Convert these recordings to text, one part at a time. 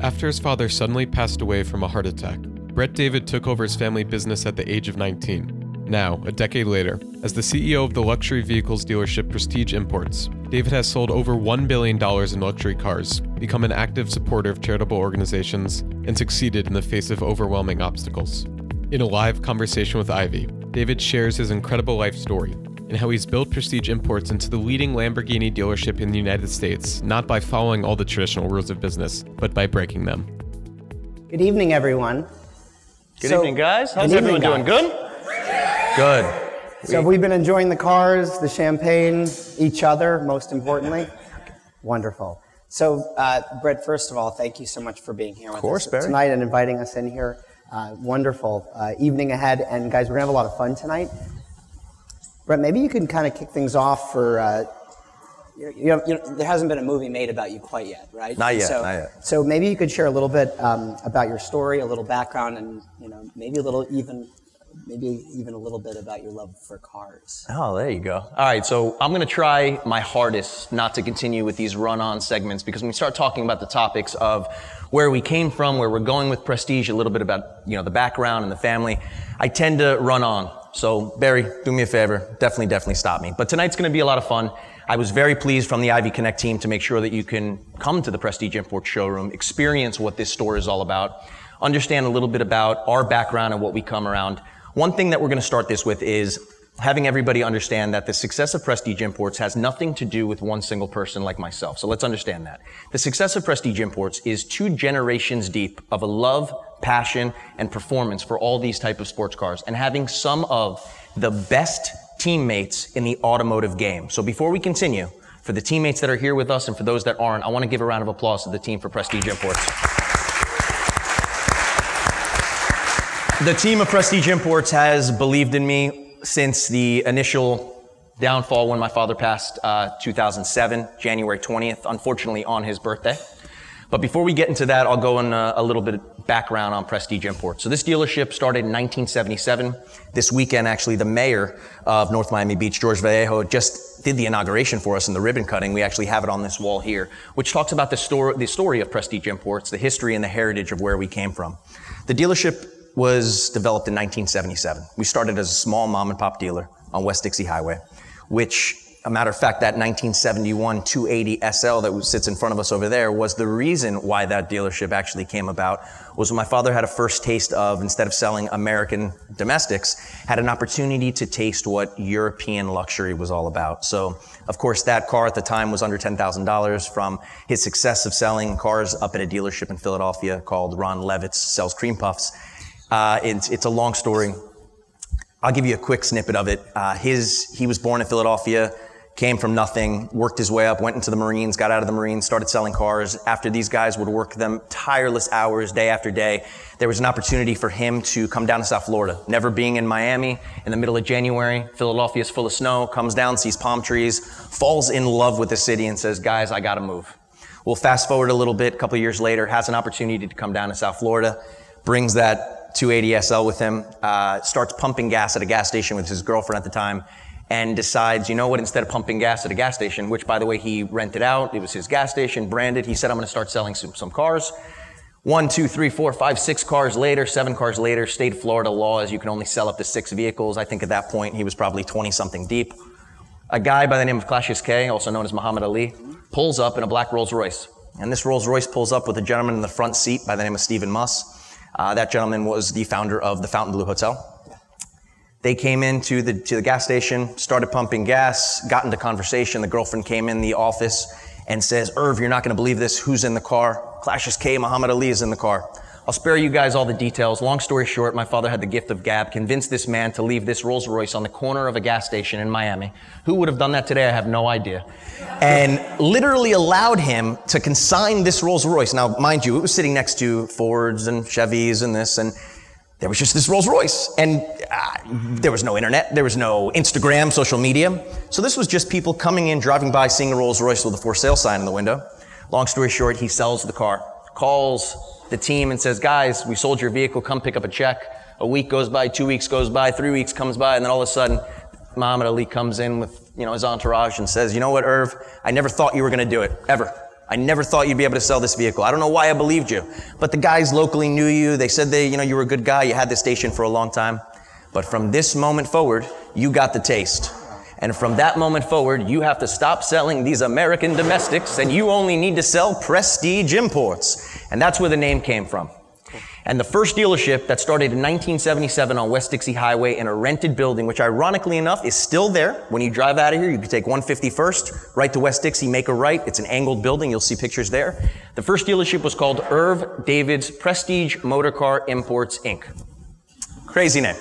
After his father suddenly passed away from a heart attack, Brett David took over his family business at the age of 19. Now, a decade later, as the CEO of the luxury vehicles dealership Prestige Imports, David has sold over $1 billion in luxury cars, become an active supporter of charitable organizations, and succeeded in the face of overwhelming obstacles. In a live conversation with Ivy, David shares his incredible life story and how he's built Prestige Imports into the leading Lamborghini dealership in the United States, not by following all the traditional rules of business, but by breaking them. Good evening, everyone. Good So- evening, guys. How's Good everyone evening, doing? Good? Good. So, have we been enjoying the cars, the champagne, each other, most importantly? Wonderful. So, uh, Brett, first of all, thank you so much for being here with course, us Barry. tonight and inviting us in here. Uh, wonderful uh, evening ahead. And, guys, we're going to have a lot of fun tonight. Brett, maybe you can kind of kick things off for. Uh, you you know, you know, there hasn't been a movie made about you quite yet, right? Not yet, So, not yet. so maybe you could share a little bit um, about your story, a little background, and you know, maybe a little even, maybe even a little bit about your love for cars. Oh, there you go. All right, so I'm going to try my hardest not to continue with these run on segments because when we start talking about the topics of where we came from, where we're going with prestige, a little bit about, you know, the background and the family, I tend to run on. So, Barry, do me a favor. Definitely, definitely stop me. But tonight's going to be a lot of fun. I was very pleased from the Ivy Connect team to make sure that you can come to the Prestige Import showroom, experience what this store is all about, understand a little bit about our background and what we come around. One thing that we're going to start this with is having everybody understand that the success of Prestige Imports has nothing to do with one single person like myself. So let's understand that. The success of Prestige Imports is two generations deep of a love, passion, and performance for all these type of sports cars and having some of the best teammates in the automotive game. So before we continue, for the teammates that are here with us and for those that aren't, I want to give a round of applause to the team for Prestige Imports. The team of Prestige Imports has believed in me since the initial downfall when my father passed, uh, 2007, January 20th, unfortunately on his birthday. But before we get into that, I'll go in a, a little bit of background on Prestige Imports. So this dealership started in 1977. This weekend, actually, the mayor of North Miami Beach, George Vallejo, just did the inauguration for us in the ribbon cutting. We actually have it on this wall here, which talks about the story, the story of Prestige Imports, the history and the heritage of where we came from. The dealership was developed in 1977. We started as a small mom and pop dealer on West Dixie Highway, which, a matter of fact, that 1971 280 SL that sits in front of us over there was the reason why that dealership actually came about. Was my father had a first taste of, instead of selling American domestics, had an opportunity to taste what European luxury was all about. So, of course, that car at the time was under $10,000 from his success of selling cars up at a dealership in Philadelphia called Ron Levitz Sells Cream Puffs. Uh, it's, it's a long story. I'll give you a quick snippet of it. Uh, his, he was born in Philadelphia, came from nothing, worked his way up, went into the Marines, got out of the Marines, started selling cars. After these guys would work them tireless hours, day after day, there was an opportunity for him to come down to South Florida. Never being in Miami in the middle of January, Philadelphia is full of snow, comes down, sees palm trees, falls in love with the city and says, guys, I gotta move. We'll fast forward a little bit, a couple years later, has an opportunity to come down to South Florida, brings that 280 SL with him, uh, starts pumping gas at a gas station with his girlfriend at the time, and decides, you know what, instead of pumping gas at a gas station, which by the way, he rented out, it was his gas station, branded, he said, I'm gonna start selling some, some cars. One, two, three, four, five, six cars later, seven cars later, state Florida law is you can only sell up to six vehicles. I think at that point he was probably 20 something deep. A guy by the name of Cassius Clay, also known as Muhammad Ali, pulls up in a black Rolls Royce. And this Rolls Royce pulls up with a gentleman in the front seat by the name of Stephen Muss. Uh, that gentleman was the founder of the Fontainebleau Hotel. They came into the, to the gas station, started pumping gas, got into conversation. The girlfriend came in the office and says, Irv, you're not going to believe this. Who's in the car? Cassius Clay, Muhammad Ali is in the car. I'll spare you guys all the details. Long story short, my father had the gift of gab, convinced this man to leave this Rolls Royce on the corner of a gas station in Miami. Who would have done that today? I have no idea. And literally allowed him to consign this Rolls Royce. Now, mind you, it was sitting next to Fords and Chevys and this, and there was just this Rolls Royce. And uh, there was no internet, there was no Instagram, social media. So this was just people coming in, driving by, seeing a Rolls Royce with a for sale sign in the window. Long story short, he sells the car, calls the team and says, guys, we sold your vehicle, come pick up a check. A week goes by, two weeks goes by, three weeks comes by, and then all of a sudden, Muhammad Ali comes in with, you know, his entourage and says, you know what, Irv, I never thought you were going to do it, ever. I never thought you'd be able to sell this vehicle. I don't know why I believed you. But the guys locally knew you. They said they, you know, you were a good guy. You had the station for a long time. But from this moment forward, you got the taste. And from that moment forward, you have to stop selling these American domestics and you only need to sell prestige imports. And that's where the name came from. And the first dealership that started in 1977 on West Dixie Highway in a rented building, which ironically enough is still there. When you drive out of here, you can take 151st right to West Dixie, make a right. It's an angled building. You'll see pictures there. The first dealership was called Irv David's Prestige Motor Car Imports Inc. Crazy name.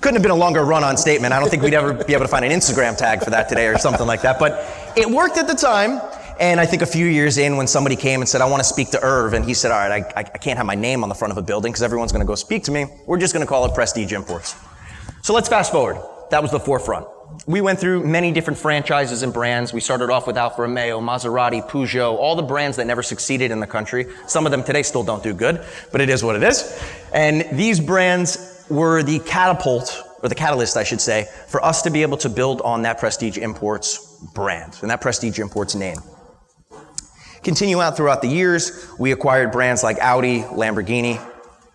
Couldn't have been a longer run on statement. I don't think we'd ever be able to find an Instagram tag for that today or something like that. But it worked at the time. And I think a few years in, when somebody came and said, I want to speak to Irv, and he said, All right, I, I can't have my name on the front of a building because everyone's going to go speak to me. We're just going to call it Prestige Imports. So let's fast forward. That was the forefront. We went through many different franchises and brands. We started off with Alfa Romeo, Maserati, Peugeot, all the brands that never succeeded in the country. Some of them today still don't do good, but it is what it is. And these brands were the catapult, or the catalyst, I should say, for us to be able to build on that Prestige Imports brand and that Prestige Imports name. Continue out throughout the years, we acquired brands like Audi, Lamborghini,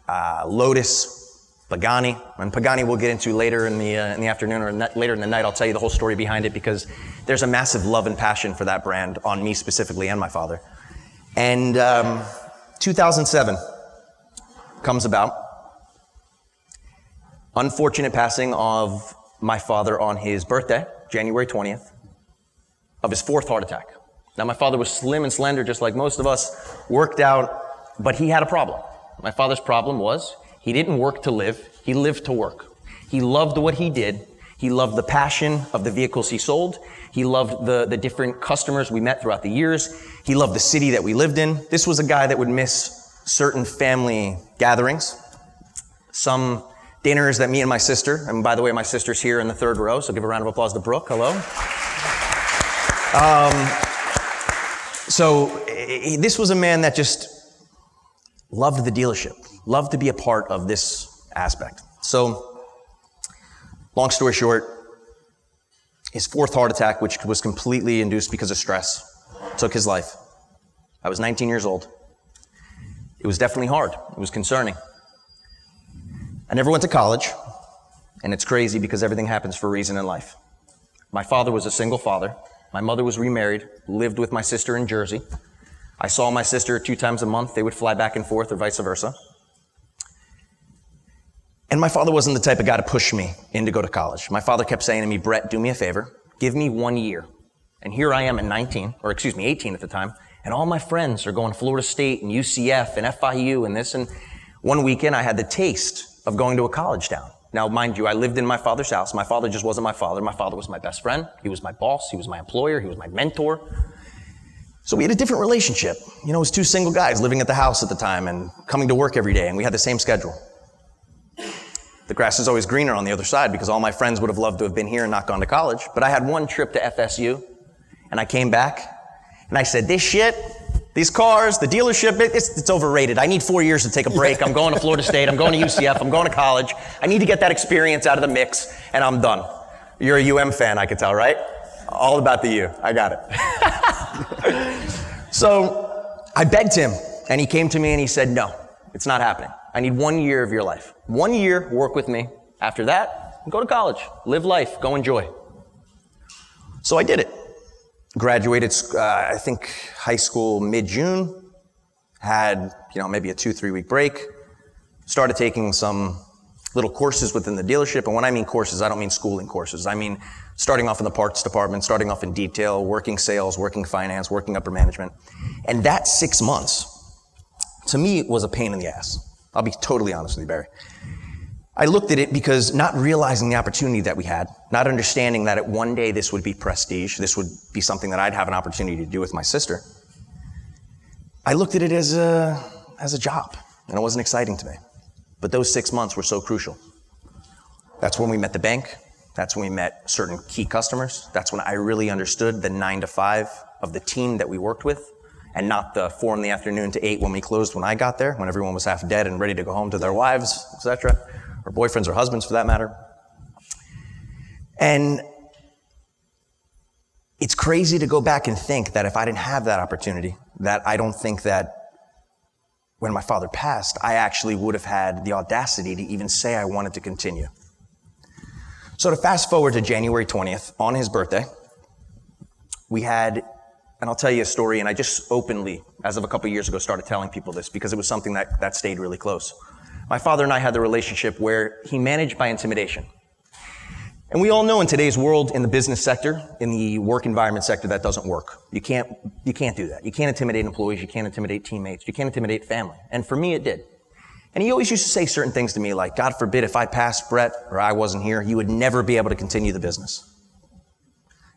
uh, Lotus, Pagani, and Pagani we'll get into later in the, uh, in the afternoon or later in the night. I'll tell you the whole story behind it because there's a massive love and passion for that brand on me specifically and my father. And um, 2007 comes about. Unfortunate passing of my father on his birthday, January 20th, of his fourth heart attack. Now, my father was slim and slender, just like most of us, worked out, but he had a problem. My father's problem was he didn't work to live, he lived to work. He loved what he did. He loved the passion of the vehicles he sold. He loved the, the different customers we met throughout the years. He loved the city that we lived in. This was a guy that would miss certain family gatherings, some dinners that me and my sister, and by the way, my sister's here in the third row, so give a round of applause to Brooke. Hello. Um, so eh, eh, this was a man that just loved the dealership, loved to be a part of this aspect. So, long story short, his fourth heart attack, which was completely induced because of stress, took his life. I was 19 years old. It was definitely hard. It was concerning. I never went to college, and it's crazy because everything happens for a reason in life. My father was a single father. My mother was remarried, lived with my sister in Jersey. I saw my sister two times a month. They would fly back and forth or vice versa. And my father wasn't the type of guy to push me in to go to college. My father kept saying to me, Brett, do me a favor. Give me one year. And here I am at 19, or excuse me, 18 at the time, and all my friends are going to Florida State and UCF and FIU and this. And one weekend I had the taste of going to a college town. Now, mind you, I lived in my father's house. My father just wasn't my father. My father was my best friend. He was my boss. He was my employer. He was my mentor. So we had a different relationship. You know, it was two single guys living at the house at the time and coming to work every day, and we had the same schedule. The grass is always greener on the other side because all my friends would have loved to have been here and not gone to college. But I had one trip to FSU, and I came back, and I said, This shit, these cars, the dealership, it's, it's, overrated. I need four years to take a break. I'm going to Florida State. I'm going to UCF. I'm going to college. I need to get that experience out of the mix, and I'm done. You're a UM fan, I can tell, right? All about the U. I got it. so I begged him, and he came to me and he said, No, it's not happening. I need one year of your life. One year, work with me. After that, go to college, live life, go enjoy. So I did it graduated, uh, I think, high school mid June, had, you know, maybe a two, three week break, started taking some little courses within the dealership. And when I mean courses, I don't mean schooling courses. I mean starting off in the parts department, starting off in detail, working sales, working finance, working upper management. And that six months, to me, was a pain in the ass. I'll be totally honest with you, Barry. I looked at it because not realizing the opportunity that we had, not understanding that at one day this would be prestige, this would be something that I'd have an opportunity to do with my sister. I looked at it as a, as a job, and it wasn't exciting to me. But those six months were so crucial. That's when we met the bank. That's when we met certain key customers. That's when I really understood the nine to five of the team that we worked with, and not the four in the afternoon to eight when we closed when I got there, when everyone was half dead and ready to go home to their wives, etc or boyfriends or husbands for that matter. And it's crazy to go back and think that if I didn't have that opportunity, that I don't think that when my father passed, I actually would have had the audacity to even say I wanted to continue. So to fast forward to January 20th, on his birthday, we had, and I'll tell you a story, and I just openly, as of a couple years ago, started telling people this because it was something that, that stayed really close. My father and I had the relationship where he managed by intimidation. And we all know in today's world, in the business sector, in the work environment sector, that doesn't work. You can't, you can't do that. You can't intimidate employees. You can't intimidate teammates. You can't intimidate family. And for me, it did. And he always used to say certain things to me like, God forbid if I passed Brett or I wasn't here, you would never be able to continue the business.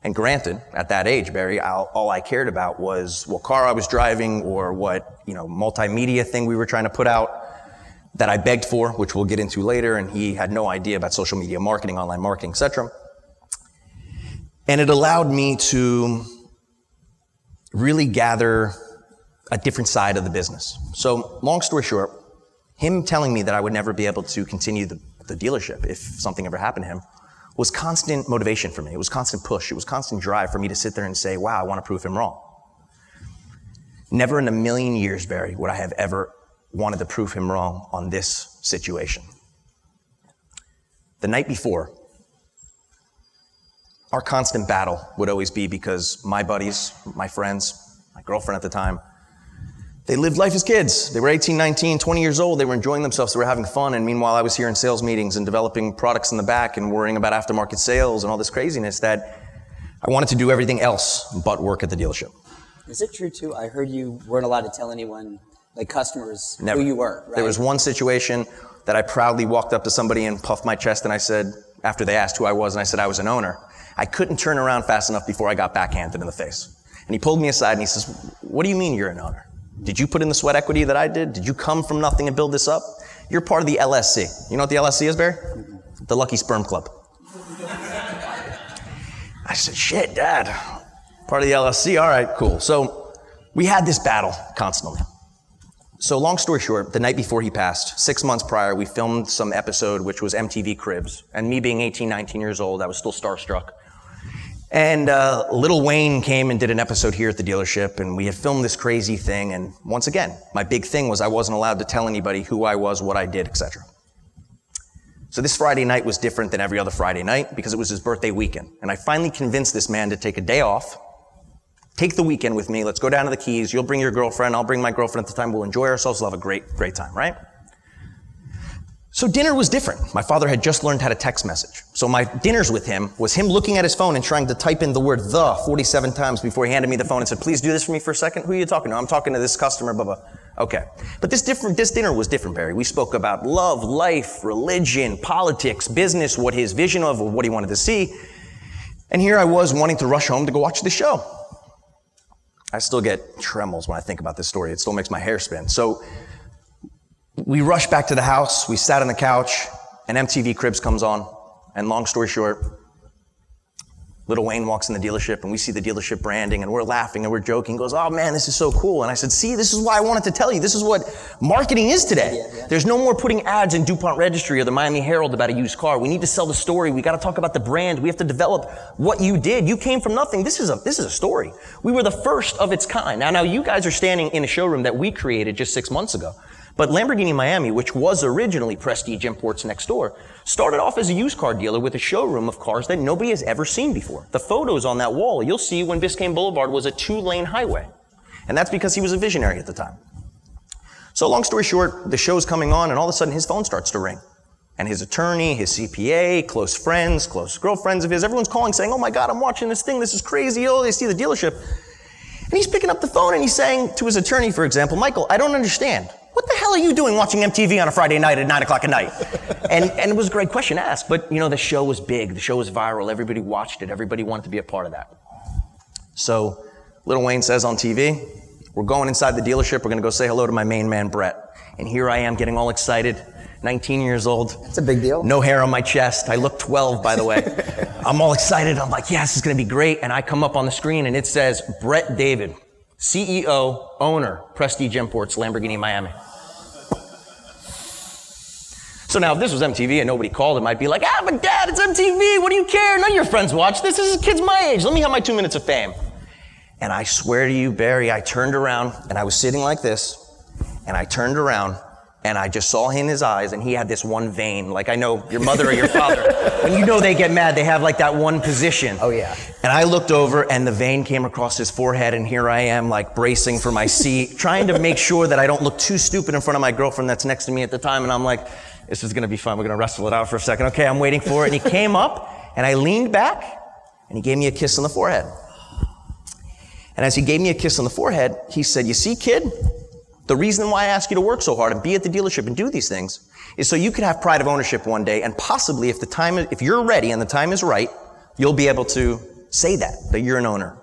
And granted, at that age, Barry, I'll, all I cared about was what car I was driving or what, you know, multimedia thing we were trying to put out that I begged for, which we'll get into later, and he had no idea about social media marketing, online marketing, etc. And it allowed me to really gather a different side of the business. So, long story short, him telling me that I would never be able to continue the, the dealership if something ever happened to him was constant motivation for me. It was constant push. It was constant drive for me to sit there and say, wow, I want to prove him wrong. Never in a million years, Barry, would I have ever wanted to prove him wrong on this situation. The night before, our constant battle would always be because my buddies, my friends, my girlfriend at the time, they lived life as kids. They were 18, 19, 20 years old. They were enjoying themselves. They were having fun. And meanwhile, I was here in sales meetings and developing products in the back and worrying about aftermarket sales and all this craziness that I wanted to do everything else but work at the dealership. Is it true too? I heard you weren't allowed to tell anyone like customers Never. who you were. Right? There was one situation that I proudly walked up to somebody and puffed my chest and I said, after they asked who I was, and I said I was an owner. I couldn't turn around fast enough before I got backhanded in the face. And he pulled me aside and he says, What do you mean you're an owner? Did you put in the sweat equity that I did? Did you come from nothing and build this up? You're part of the LSC. You know what the LSC is, Barry? The Lucky Sperm Club. I said, Shit, Dad. Part of the LSC? All right, cool. So we had this battle constantly. So, long story short, the night before he passed, six months prior, we filmed some episode which was MTV Cribs. And me being 18, 19 years old, I was still starstruck. And uh, Lil Wayne came and did an episode here at the dealership, and we had filmed this crazy thing. And once again, my big thing was I wasn't allowed to tell anybody who I was, what I did, etc. So this Friday night was different than every other Friday night because it was his birthday weekend. And I finally convinced this man to take a day off Take the weekend with me. Let's go down to the Keys. You'll bring your girlfriend. I'll bring my girlfriend at the time. We'll enjoy ourselves. We'll have a great, great time, right? So dinner was different. My father had just learned how to text message. So my dinners with him was him looking at his phone and trying to type in the word the 47 times before he handed me the phone and said, please do this for me for a second. Who are you talking to? I'm talking to this customer, blah, blah. Okay. But this different, this dinner was different, Barry. We spoke about love, life, religion, politics, business, what his vision of, what he wanted to see. And here I was wanting to rush home to go watch the show. I still get trembles when I think about this story. It still makes my hair spin. So we rushed back to the house. We sat on the couch, and MTV Cribs comes on. And long story short, Lil Wayne walks in the dealership and we see the dealership branding and we're laughing and we're joking. He goes, Oh man, this is so cool. And I said, See, this is why I wanted to tell you. This is what marketing is today. Yeah, yeah. There's no more putting ads in DuPont Registry or the Miami Herald about a used car. We need to sell the story. We got to talk about the brand. We have to develop what you did. You came from nothing. This is a, this is a story. We were the first of its kind. Now, now you guys are standing in a showroom that we created just six months ago. But Lamborghini Miami, which was originally Prestige Imports next door, started off as a used car dealer with a showroom of cars that nobody has ever seen before. The photos on that wall, you'll see when Biscayne Boulevard was a two lane highway. And that's because he was a visionary at the time. So long story short, the show's coming on and all of a sudden his phone starts to ring. And his attorney, his CPA, close friends, close girlfriends of his, everyone's calling saying, Oh my God, I'm watching this thing. This is crazy. Oh, they see the dealership. And he's picking up the phone and he's saying to his attorney, for example, Michael, I don't understand. What the hell are you doing watching MTV on a Friday night at 9 o'clock at night? and, and it was a great question to ask. But, you know, the show was big. The show was viral. Everybody watched it. Everybody wanted to be a part of that. So, Lil Wayne says on TV, we're going inside the dealership. We're going to go say hello to my main man, Brett. And here I am getting all excited. 19 years old. It's a big deal. No hair on my chest. I look 12, by the way. I'm all excited. I'm like, yeah, this is going to be great. And I come up on the screen and it says Brett David, CEO, owner, Prestige Imports, Lamborghini Miami. So now, if this was MTV and nobody called, it might be like, ah, but dad, it's MTV. What do you care? None of your friends watch this. This is kids my age. Let me have my two minutes of fame. And I swear to you, Barry, I turned around and I was sitting like this, and I turned around and I just saw in his eyes, and he had this one vein. Like I know your mother or your father, when you know they get mad, they have like that one position. Oh, yeah. And I looked over, and the vein came across his forehead, and here I am, like bracing for my seat, trying to make sure that I don't look too stupid in front of my girlfriend that's next to me at the time. And I'm like, this is gonna be fun. We're gonna wrestle it out for a second. Okay, I'm waiting for it. And he came up, and I leaned back, and he gave me a kiss on the forehead. And as he gave me a kiss on the forehead, he said, You see, kid, the reason why I ask you to work so hard and be at the dealership and do these things is so you can have pride of ownership one day and possibly if the time, if you're ready and the time is right, you'll be able to say that, that you're an owner.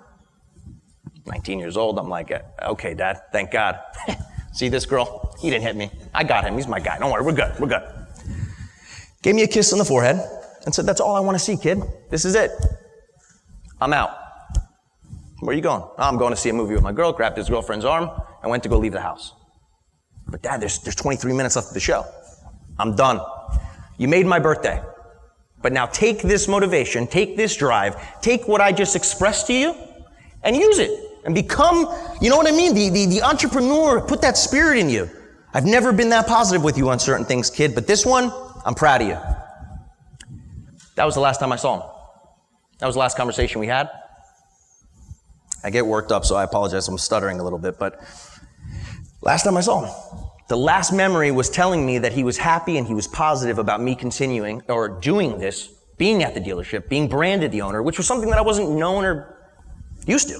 19 years old, I'm like, okay, dad, thank God. See this girl? He didn't hit me. I got him. He's my guy. Don't worry. We're good. We're good. Gave me a kiss on the forehead and said, that's all I want to see, kid. This is it. I'm out. Where are you going? Oh, I'm going to see a movie with my girl, grabbed his girlfriend's arm, and went to go leave the house. But dad, there's, there's 23 minutes left of the show. I'm done. You made my birthday. But now take this motivation, take this drive, take what I just expressed to you, and use it. And become, you know what I mean? The, the, the entrepreneur, put that spirit in you. I've never been that positive with you on certain things, kid, but this one, I'm proud of you. That was the last time I saw him. That was the last conversation we had. I get worked up, so I apologize. I'm stuttering a little bit, but last time I saw him, the last memory was telling me that he was happy and he was positive about me continuing or doing this, being at the dealership, being branded the owner, which was something that I wasn't known or used to.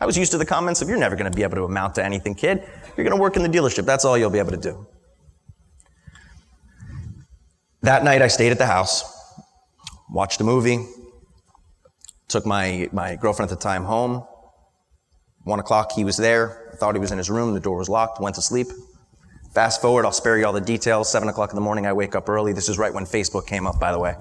I was used to the comments of, you're never going to be able to amount to anything, kid. You're going to work in the dealership. That's all you'll be able to do. That night, I stayed at the house, watched a movie, took my, my girlfriend at the time home, one o'clock, he was there. I thought he was in his room. The door was locked. Went to sleep. Fast forward, I'll spare you all the details. Seven o'clock in the morning, I wake up early. This is right when Facebook came up, by the way.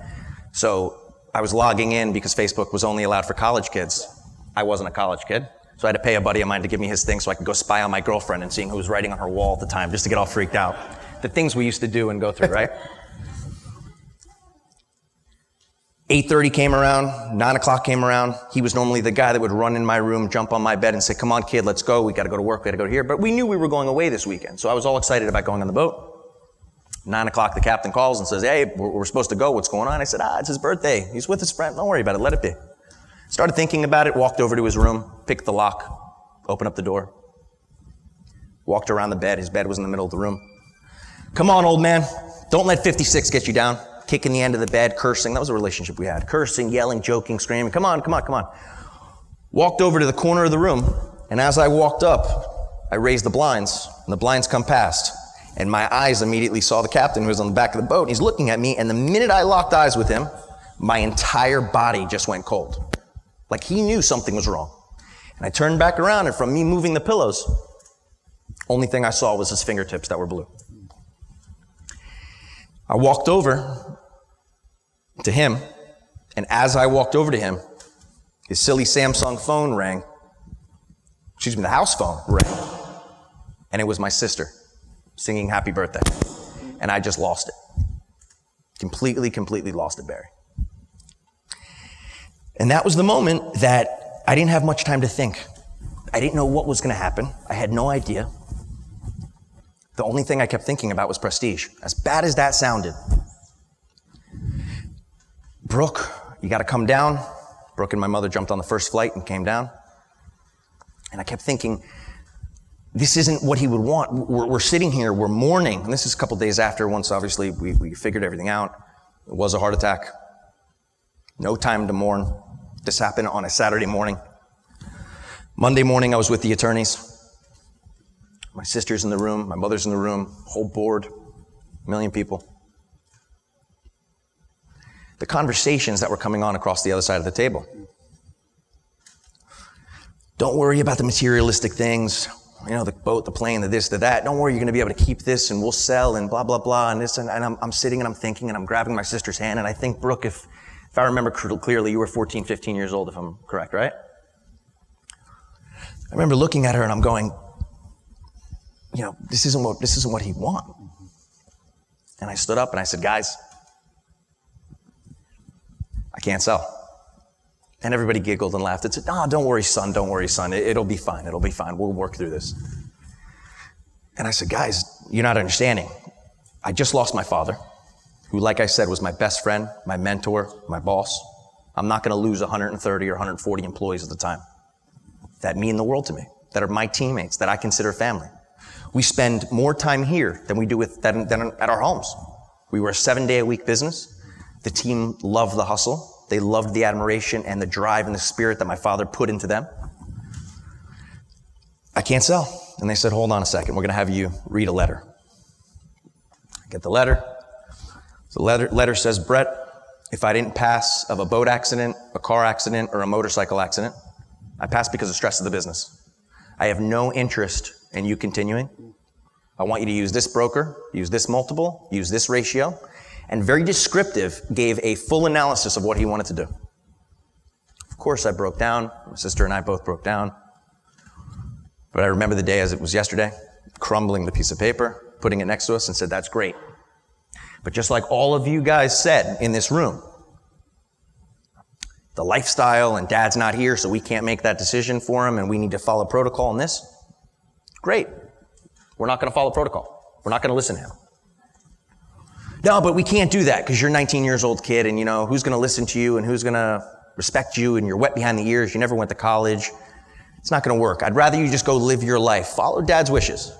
So I was logging in because Facebook was only allowed for college kids. I wasn't a college kid. So I had to pay a buddy of mine to give me his thing so I could go spy on my girlfriend and seeing who was writing on her wall at the time just to get all freaked out. The things we used to do and go through, right? 8.30 came around, 9 o'clock came around. He was normally the guy that would run in my room, jump on my bed and say, come on kid, let's go. We gotta go to work, we gotta go here. But we knew we were going away this weekend. So I was all excited about going on the boat. 9 o'clock, the captain calls and says, hey, we're supposed to go. What's going on? I said, ah, it's his birthday. He's with his friend. Don't worry about it. Let it be. Started thinking about it, walked over to his room, picked the lock, opened up the door, walked around the bed. His bed was in the middle of the room. Come on, old man. Don't let 56 get you down kicking the end of the bed, cursing. That was a relationship we had. Cursing, yelling, joking, screaming. Come on, come on, come on. Walked over to the corner of the room, and as I walked up, I raised the blinds, and the blinds come past. And my eyes immediately saw the captain who was on the back of the boat. And he's looking at me, and the minute I locked eyes with him, my entire body just went cold. Like he knew something was wrong. And I turned back around, and from me moving the pillows, only thing I saw was his fingertips that were blue. I walked over to him. And as I walked over to him, his silly Samsung phone rang. Excuse me, the house phone rang. And it was my sister singing happy birthday. And I just lost it. Completely, completely lost it, Barry. And that was the moment that I didn't have much time to think. I didn't know what was going to happen. I had no idea. The only thing I kept thinking about was prestige. As bad as that sounded, Brooke, you got to come down. Brooke and my mother jumped on the first flight and came down. And I kept thinking, this isn't what he would want. We're, we're sitting here, we're mourning. And this is a couple days after, once obviously we, we figured everything out. It was a heart attack. No time to mourn. This happened on a Saturday morning. Monday morning, I was with the attorneys. My sister's in the room, my mother's in the room, whole board, million people the conversations that were coming on across the other side of the table. Don't worry about the materialistic things, you know, the boat, the plane, the this, the that. Don't worry, you're going to be able to keep this and we'll sell and blah, blah, blah. And this, and, and I'm, I'm, sitting and I'm thinking and I'm grabbing my sister's hand. And I think, Brooke, if, if I remember clearly, you were 14, 15 years old, if I'm correct, right? I remember looking at her and I'm going, you know, this isn't what, this isn't what he'd want. And I stood up and I said, guys, I can't sell. And everybody giggled and laughed and said, Oh, don't worry, son, don't worry, son. It, will be fine. It'll be fine. We'll work through this. And I said, Guys, you're not understanding. I just lost my father, who, like I said, was my best friend, my mentor, my boss. I'm not going to lose 130 or 140 employees at the time that mean the world to me, that are my teammates, that I consider family. We spend more time here than we do with, than, than at our homes. We were a seven day a week business. The team loved the hustle. They loved the admiration and the drive and the spirit that my father put into them. I can't sell. And they said, hold on a second. We're going to have you read a letter. I get the letter. The letter, letter says, Brett, if I didn't pass of a boat accident, a car accident, or a motorcycle accident, I passed because of stress of the business. I have no interest in you continuing. I want you to use this broker, use this multiple, use this ratio, and very descriptive gave a full analysis of what he wanted to do. Of course, I broke down. My sister and I both broke down. But I remember the day as it was yesterday, crumbling the piece of paper, putting it next to us, and said, That's great. But just like all of you guys said in this room, the lifestyle and dad's not here, so we can't make that decision for him, and we need to follow protocol in this. Great. We're not going to follow protocol. We're not going to listen to him. No, but we can't do that because you're 19 years old kid and you know, who's going to listen to you and who's going to respect you and you're wet behind the ears. You never went to college. It's not going to work. I'd rather you just go live your life. Follow dad's wishes.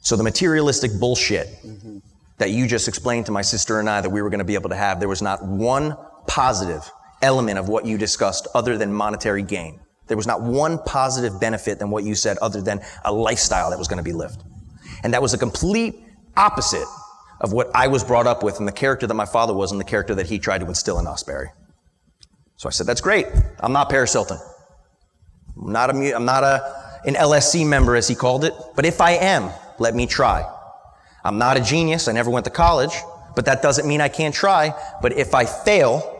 So the materialistic bullshit mm-hmm. that you just explained to my sister and I that we were going to be able to have, there was not one positive element of what you discussed other than monetary gain. There was not one positive benefit than what you said other than a lifestyle that was going to be lived. And that was a complete opposite of what I was brought up with and the character that my father was and the character that he tried to instill in us, Barry. So I said, that's great. I'm not Paris Hilton. I'm not, a, I'm not a, an LSC member, as he called it. But if I am, let me try. I'm not a genius. I never went to college, but that doesn't mean I can't try. But if I fail,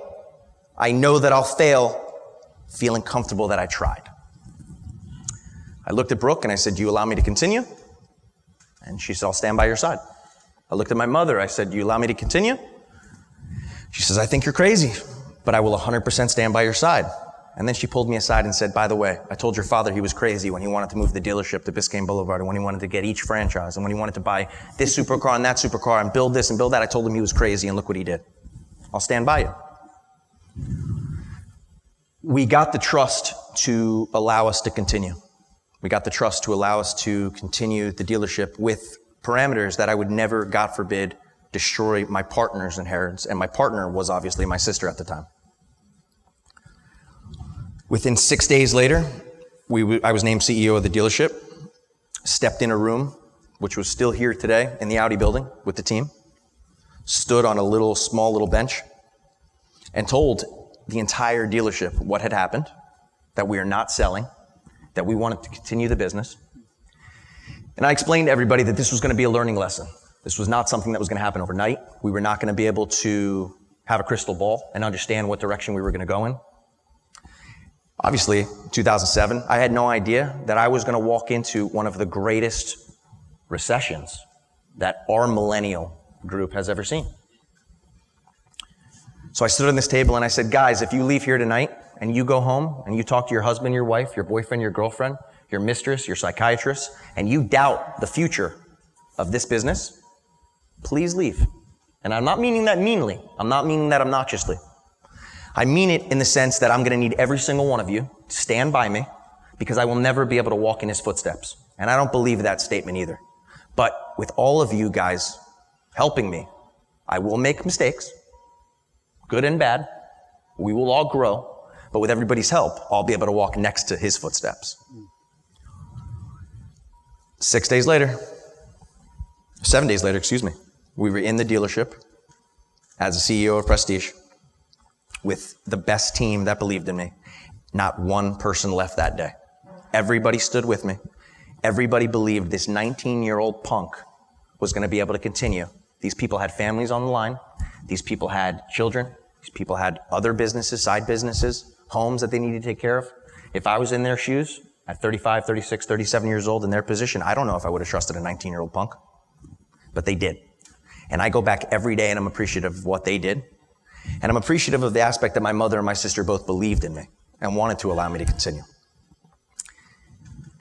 I know that I'll fail feeling comfortable that I tried. I looked at Brooke and I said, Do you allow me to continue? And she said, I'll stand by your side. I looked at my mother. I said, Do you allow me to continue? She says, I think you're crazy, but I will 100% stand by your side. And then she pulled me aside and said, By the way, I told your father he was crazy when he wanted to move the dealership to Biscayne Boulevard and when he wanted to get each franchise and when he wanted to buy this supercar and that supercar and build this and build that. I told him he was crazy and look what he did. I'll stand by you. We got the trust to allow us to continue. We got the trust to allow us to continue the dealership with parameters that I would never, God forbid, destroy my partner's inheritance. And my partner was obviously my sister at the time. Within six days later, we, I was named CEO of the dealership, stepped in a room, which was still here today in the Audi building with the team, stood on a little, small little bench, and told the entire dealership what had happened, that we are not selling, that we wanted to continue the business. And I explained to everybody that this was going to be a learning lesson. This was not something that was going to happen overnight. We were not going to be able to have a crystal ball and understand what direction we were going to go in. Obviously, 2007, I had no idea that I was going to walk into one of the greatest recessions that our millennial group has ever seen. So I stood on this table and I said, guys, if you leave here tonight and you go home and you talk to your husband, your wife, your boyfriend, your girlfriend, your mistress, your psychiatrist, and you doubt the future of this business, please leave. And I'm not meaning that meanly. I'm not meaning that obnoxiously. I mean it in the sense that I'm going to need every single one of you to stand by me because I will never be able to walk in his footsteps. And I don't believe that statement either. But with all of you guys helping me, I will make mistakes, good and bad. We will all grow. But with everybody's help, I'll be able to walk next to his footsteps. Six days later, seven days later, excuse me, we were in the dealership as a CEO of Prestige with the best team that believed in me. Not one person left that day. Everybody stood with me. Everybody believed this 19 year old punk was going to be able to continue. These people had families on the line. These people had children. These people had other businesses, side businesses homes that they needed to take care of. If I was in their shoes at 35, 36, 37 years old in their position, I don't know if I would have trusted a 19 year old punk. But they did. And I go back every day and I'm appreciative of what they did. And I'm appreciative of the aspect that my mother and my sister both believed in me and wanted to allow me to continue.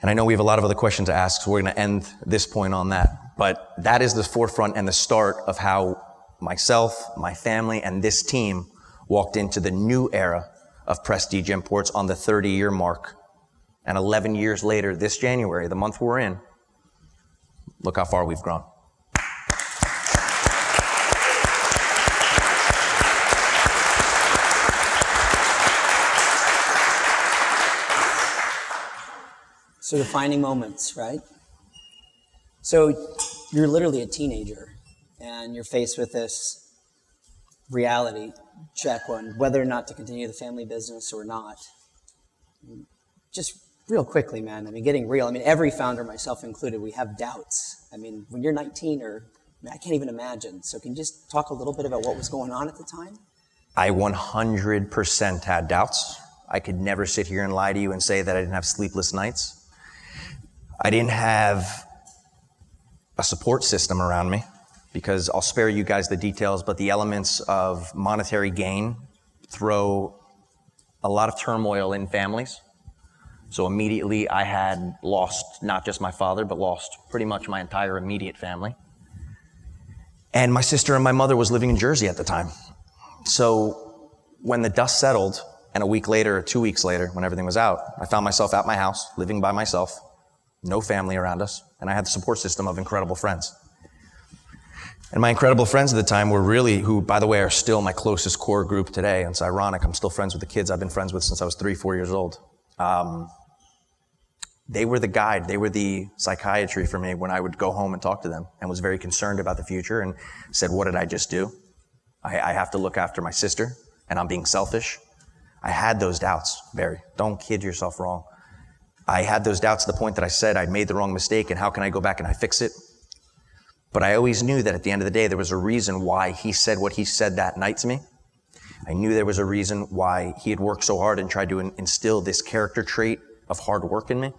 And I know we have a lot of other questions to ask, so we're going to end this point on that. But that is the forefront and the start of how myself, my family, and this team walked into the new era of Prestige Imports on the 30 year mark. And 11 years later, this January, the month we're in, look how far we've grown. So defining moments, right? So you're literally a teenager and you're faced with this reality check on whether or not to continue the family business or not. Just real quickly, man. I mean, getting real. I mean, every founder, myself included, we have doubts. I mean, when you're 19 or I, mean, I can't even imagine. So can you just talk a little bit about what was going on at the time? I 100% had doubts. I could never sit here and lie to you and say that I didn't have sleepless nights. I didn't have a support system around me because I'll spare you guys the details, but the elements of monetary gain throw a lot of turmoil in families. So immediately I had lost not just my father, but lost pretty much my entire immediate family. And my sister and my mother was living in Jersey at the time. So when the dust settled, and a week later or two weeks later, when everything was out, I found myself at my house, living by myself, no family around us, and I had the support system of incredible friends. And my incredible friends at the time were really, who, by the way, are still my closest core group today. And it's ironic, I'm still friends with the kids I've been friends with since I was three, four years old. Um, they were the guide, they were the psychiatry for me when I would go home and talk to them and was very concerned about the future and said, What did I just do? I, I have to look after my sister, and I'm being selfish. I had those doubts, Barry. Don't kid yourself wrong. I had those doubts to the point that I said I made the wrong mistake and how can I go back and I fix it? But I always knew that at the end of the day, there was a reason why he said what he said that night to me. I knew there was a reason why he had worked so hard and tried to instill this character trait of hard work in me.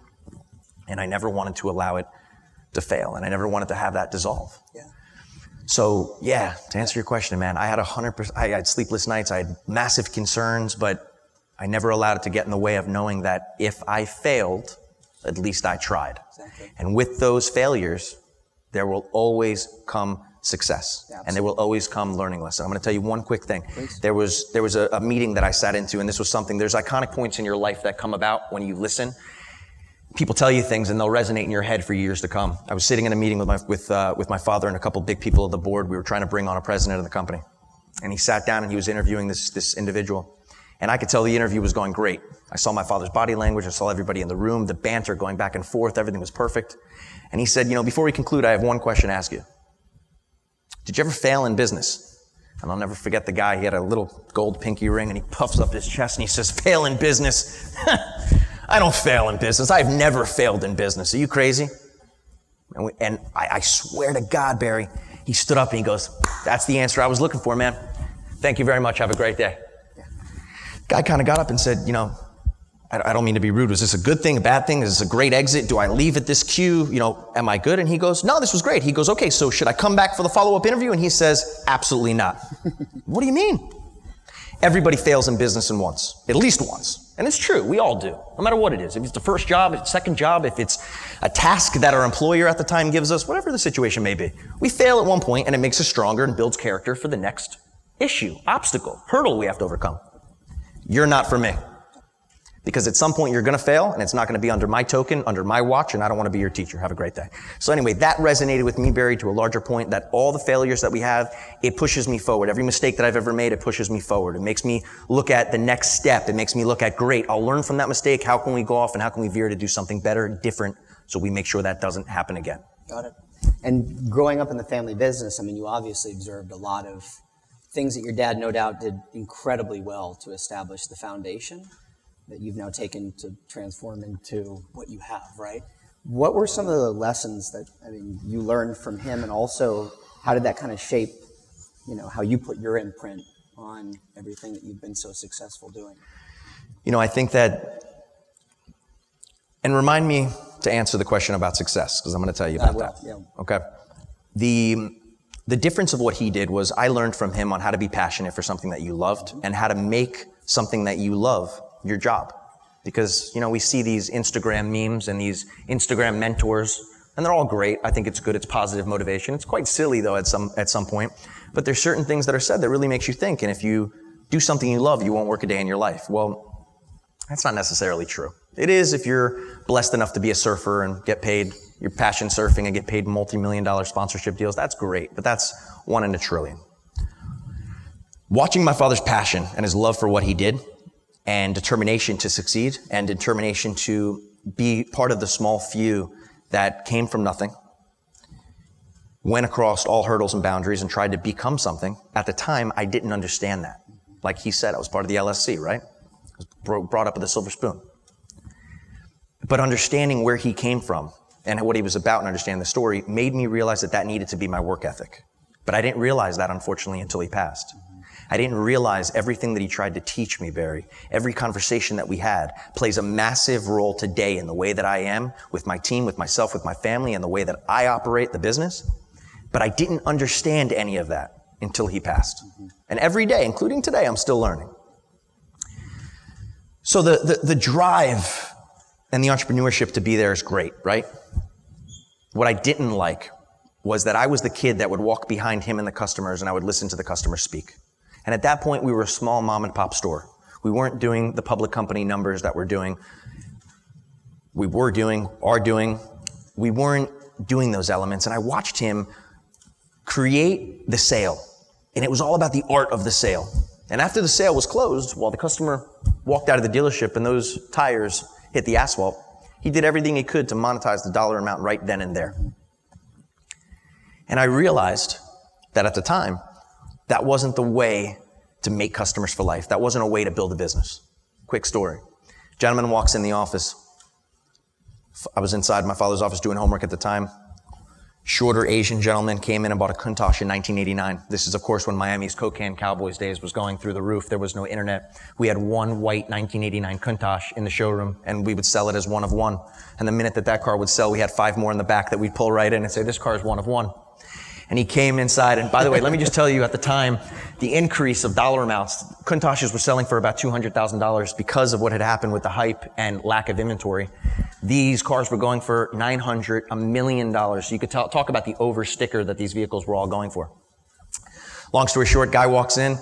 And I never wanted to allow it to fail. And I never wanted to have that dissolve. Yeah. So yeah, to answer your question, man, I had a hundred percent, I had sleepless nights. I had massive concerns, but I never allowed it to get in the way of knowing that if I failed, at least I tried. Exactly. And with those failures, there will always come success. and there will always come learning lessons. I'm going to tell you one quick thing. Please. There was, there was a, a meeting that I sat into, and this was something, there's iconic points in your life that come about when you listen. People tell you things and they'll resonate in your head for years to come. I was sitting in a meeting with my, with, uh, with my father and a couple big people of the board. We were trying to bring on a president of the company. And he sat down and he was interviewing this, this individual. And I could tell the interview was going great. I saw my father's body language. I saw everybody in the room, the banter going back and forth. Everything was perfect. And he said, you know, before we conclude, I have one question to ask you. Did you ever fail in business? And I'll never forget the guy. He had a little gold pinky ring and he puffs up his chest and he says, fail in business. I don't fail in business. I've never failed in business. Are you crazy? And, we, and I, I swear to God, Barry, he stood up and he goes, that's the answer I was looking for, man. Thank you very much. Have a great day. Guy kind of got up and said, you know, I, don't mean to be rude. Was this a good thing, a bad thing? Is this a great exit? Do I leave at this queue? You know, am I good? And he goes, no, this was great. He goes, okay, so should I come back for the follow-up interview? And he says, absolutely not. what do you mean? Everybody fails in business in once, at least once. And it's true. We all do. No matter what it is. If it's the first job, if it's second job, if it's a task that our employer at the time gives us, whatever the situation may be. We fail at one point and it makes us stronger and builds character for the next issue, obstacle, hurdle we have to overcome. You're not for me. Because at some point you're going to fail and it's not going to be under my token, under my watch, and I don't want to be your teacher. Have a great day. So anyway, that resonated with me, Barry, to a larger point that all the failures that we have, it pushes me forward. Every mistake that I've ever made, it pushes me forward. It makes me look at the next step. It makes me look at, great, I'll learn from that mistake. How can we go off and how can we veer to do something better, different, so we make sure that doesn't happen again? Got it. And growing up in the family business, I mean, you obviously observed a lot of things that your dad no doubt did incredibly well to establish the foundation that you've now taken to transform into what you have, right? What were some of the lessons that I mean you learned from him and also how did that kind of shape, you know, how you put your imprint on everything that you've been so successful doing? You know, I think that and remind me to answer the question about success because I'm going to tell you about that. Yeah. Okay. The the difference of what he did was I learned from him on how to be passionate for something that you loved mm-hmm. and how to make something that you love your job. Because, you know, we see these Instagram memes and these Instagram mentors, and they're all great. I think it's good. It's positive motivation. It's quite silly though at some, at some point. But there's certain things that are said that really makes you think. And if you do something you love, you won't work a day in your life. Well, that's not necessarily true. It is if you're blessed enough to be a surfer and get paid your passion surfing and get paid multi-million dollar sponsorship deals. That's great, but that's one in a trillion. Watching my father's passion and his love for what he did and determination to succeed and determination to be part of the small few that came from nothing, went across all hurdles and boundaries and tried to become something. At the time, I didn't understand that. Like he said, I was part of the LSC, right? I was brought up with a silver spoon. But understanding where he came from and what he was about and understanding the story made me realize that that needed to be my work ethic. But I didn't realize that, unfortunately, until he passed. I didn't realize everything that he tried to teach me, Barry. Every conversation that we had plays a massive role today in the way that I am with my team, with myself, with my family, and the way that I operate the business. But I didn't understand any of that until he passed. Mm-hmm. And every day, including today, I'm still learning. So the, the, the drive and the entrepreneurship to be there is great, right? What I didn't like was that I was the kid that would walk behind him and the customers and I would listen to the customers speak. And at that point, we were a small mom and pop store. We weren't doing the public company numbers that we're doing. We were doing, are doing. We weren't doing those elements. And I watched him create the sale. And it was all about the art of the sale. And after the sale was closed, while the customer walked out of the dealership and those tires hit the asphalt, he did everything he could to monetize the dollar amount right then and there. And I realized that at the time, that wasn't the way to make customers for life. That wasn't a way to build a business. Quick story. Gentleman walks in the office. I was inside my father's office doing homework at the time shorter Asian gentleman came in and bought a Countach in 1989. This is, of course, when Miami's cocaine cowboys days was going through the roof. There was no internet. We had one white 1989 Countach in the showroom, and we would sell it as one of one. And the minute that that car would sell, we had five more in the back that we'd pull right in and say, this car is one of one. And he came inside, and by the way, let me just tell you, at the time, the increase of dollar amounts, Countaches were selling for about $200,000 because of what had happened with the hype and lack of inventory. These cars were going for 900, a million dollars. So you could t- talk about the over sticker that these vehicles were all going for. Long story short, guy walks in,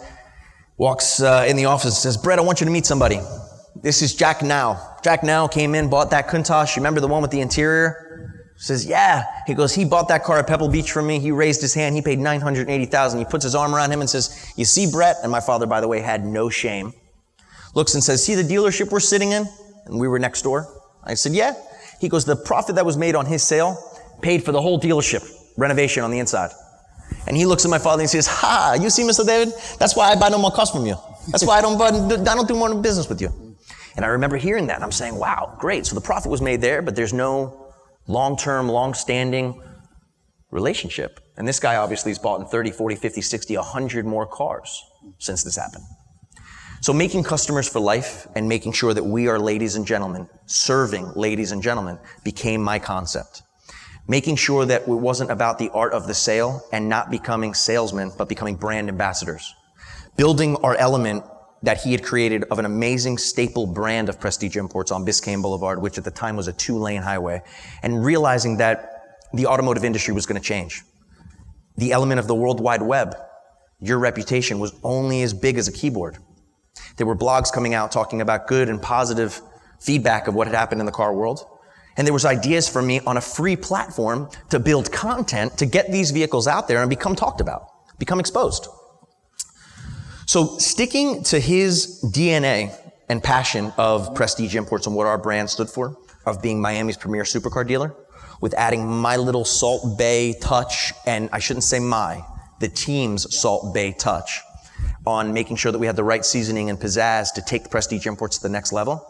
walks uh, in the office and says, Brett, I want you to meet somebody. This is Jack Now. Jack Now came in, bought that Countach. You remember the one with the interior? Says, yeah. He goes, he bought that car at Pebble Beach from me. He raised his hand. He paid 980,000. He puts his arm around him and says, you see Brett? And my father, by the way, had no shame. Looks and says, see the dealership we're sitting in? And we were next door. I said, yeah. He goes, the profit that was made on his sale paid for the whole dealership renovation on the inside. And he looks at my father and he says, ha, you see, Mr. David? That's why I buy no more cars from you. That's why I don't, buy, I don't do more business with you. And I remember hearing that. I'm saying, wow, great. So the profit was made there, but there's no long-term, long-standing relationship. And this guy obviously has bought in 30, 40, 50, 60, 100 more cars since this happened. So making customers for life and making sure that we are ladies and gentlemen, serving ladies and gentlemen became my concept. Making sure that it wasn't about the art of the sale and not becoming salesmen, but becoming brand ambassadors. Building our element that he had created of an amazing staple brand of prestige imports on Biscayne Boulevard, which at the time was a two lane highway, and realizing that the automotive industry was going to change. The element of the World Wide Web, your reputation was only as big as a keyboard. There were blogs coming out talking about good and positive feedback of what had happened in the car world. And there was ideas for me on a free platform to build content to get these vehicles out there and become talked about, become exposed. So sticking to his DNA and passion of prestige imports and what our brand stood for, of being Miami's premier supercar dealer, with adding my little Salt Bae touch, and I shouldn't say my, the team's Salt Bae touch on making sure that we had the right seasoning and pizzazz to take prestige imports to the next level.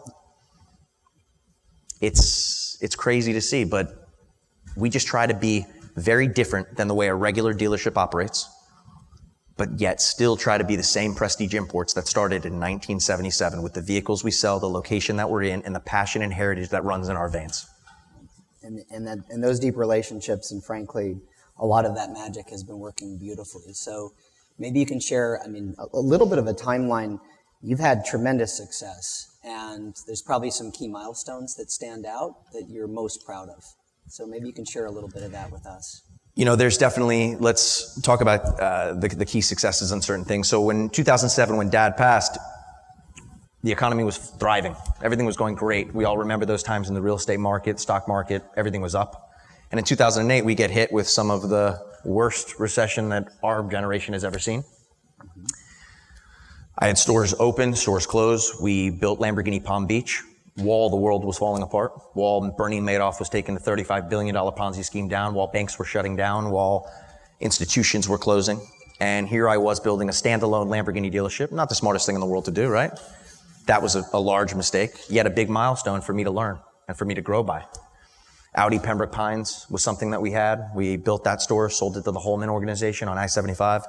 It's, it's crazy to see, but we just try to be very different than the way a regular dealership operates, but yet still try to be the same prestige imports that started in 1977 with the vehicles we sell, the location that we're in, and the passion and heritage that runs in our veins. And, and, that, and those deep relationships, and frankly, a lot of that magic has been working beautifully. So maybe you can share, I mean, a, a little bit of a timeline. You've had tremendous success, and there's probably some key milestones that stand out that you're most proud of. So maybe you can share a little bit of that with us. You know, there's definitely, let's talk about uh, the, the key successes on certain things. So when 2007, when dad passed, the economy was thriving. Everything was going great. We all remember those times in the real estate market, stock market, everything was up. And in 2008, we get hit with some of the worst recession that our generation has ever seen. I had stores open, stores closed. We built Lamborghini Palm Beach. While the world was falling apart, while Bernie Madoff was taking the $35 billion Ponzi scheme down, while banks were shutting down, while institutions were closing. And here I was building a standalone Lamborghini dealership. Not the smartest thing in the world to do, right? That was a, a large mistake, yet a big milestone for me to learn and for me to grow by. Audi Pembroke Pines was something that we had. We built that store, sold it to the Holman organization on I 75.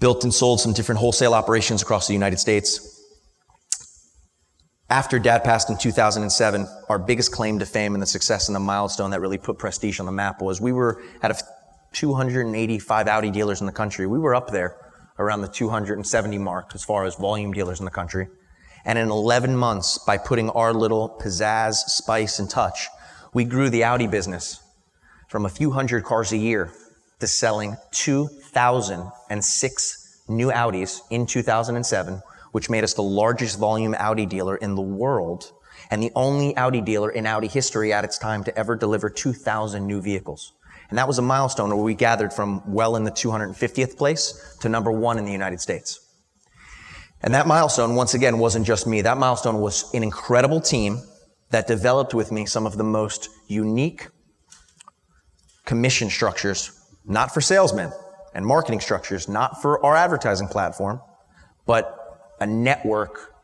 Built and sold some different wholesale operations across the United States. After dad passed in 2007, our biggest claim to fame and the success and the milestone that really put Prestige on the map was we were out of 285 Audi dealers in the country. We were up there around the 270 mark as far as volume dealers in the country. And in 11 months, by putting our little pizzazz, spice, and touch, we grew the Audi business from a few hundred cars a year to selling 2,006 new Audis in 2007, which made us the largest volume Audi dealer in the world and the only Audi dealer in Audi history at its time to ever deliver 2,000 new vehicles. And that was a milestone where we gathered from well in the 250th place to number one in the United States. And that milestone, once again, wasn't just me. That milestone was an incredible team that developed with me some of the most unique commission structures, not for salesmen, and marketing structures, not for our advertising platform, but a network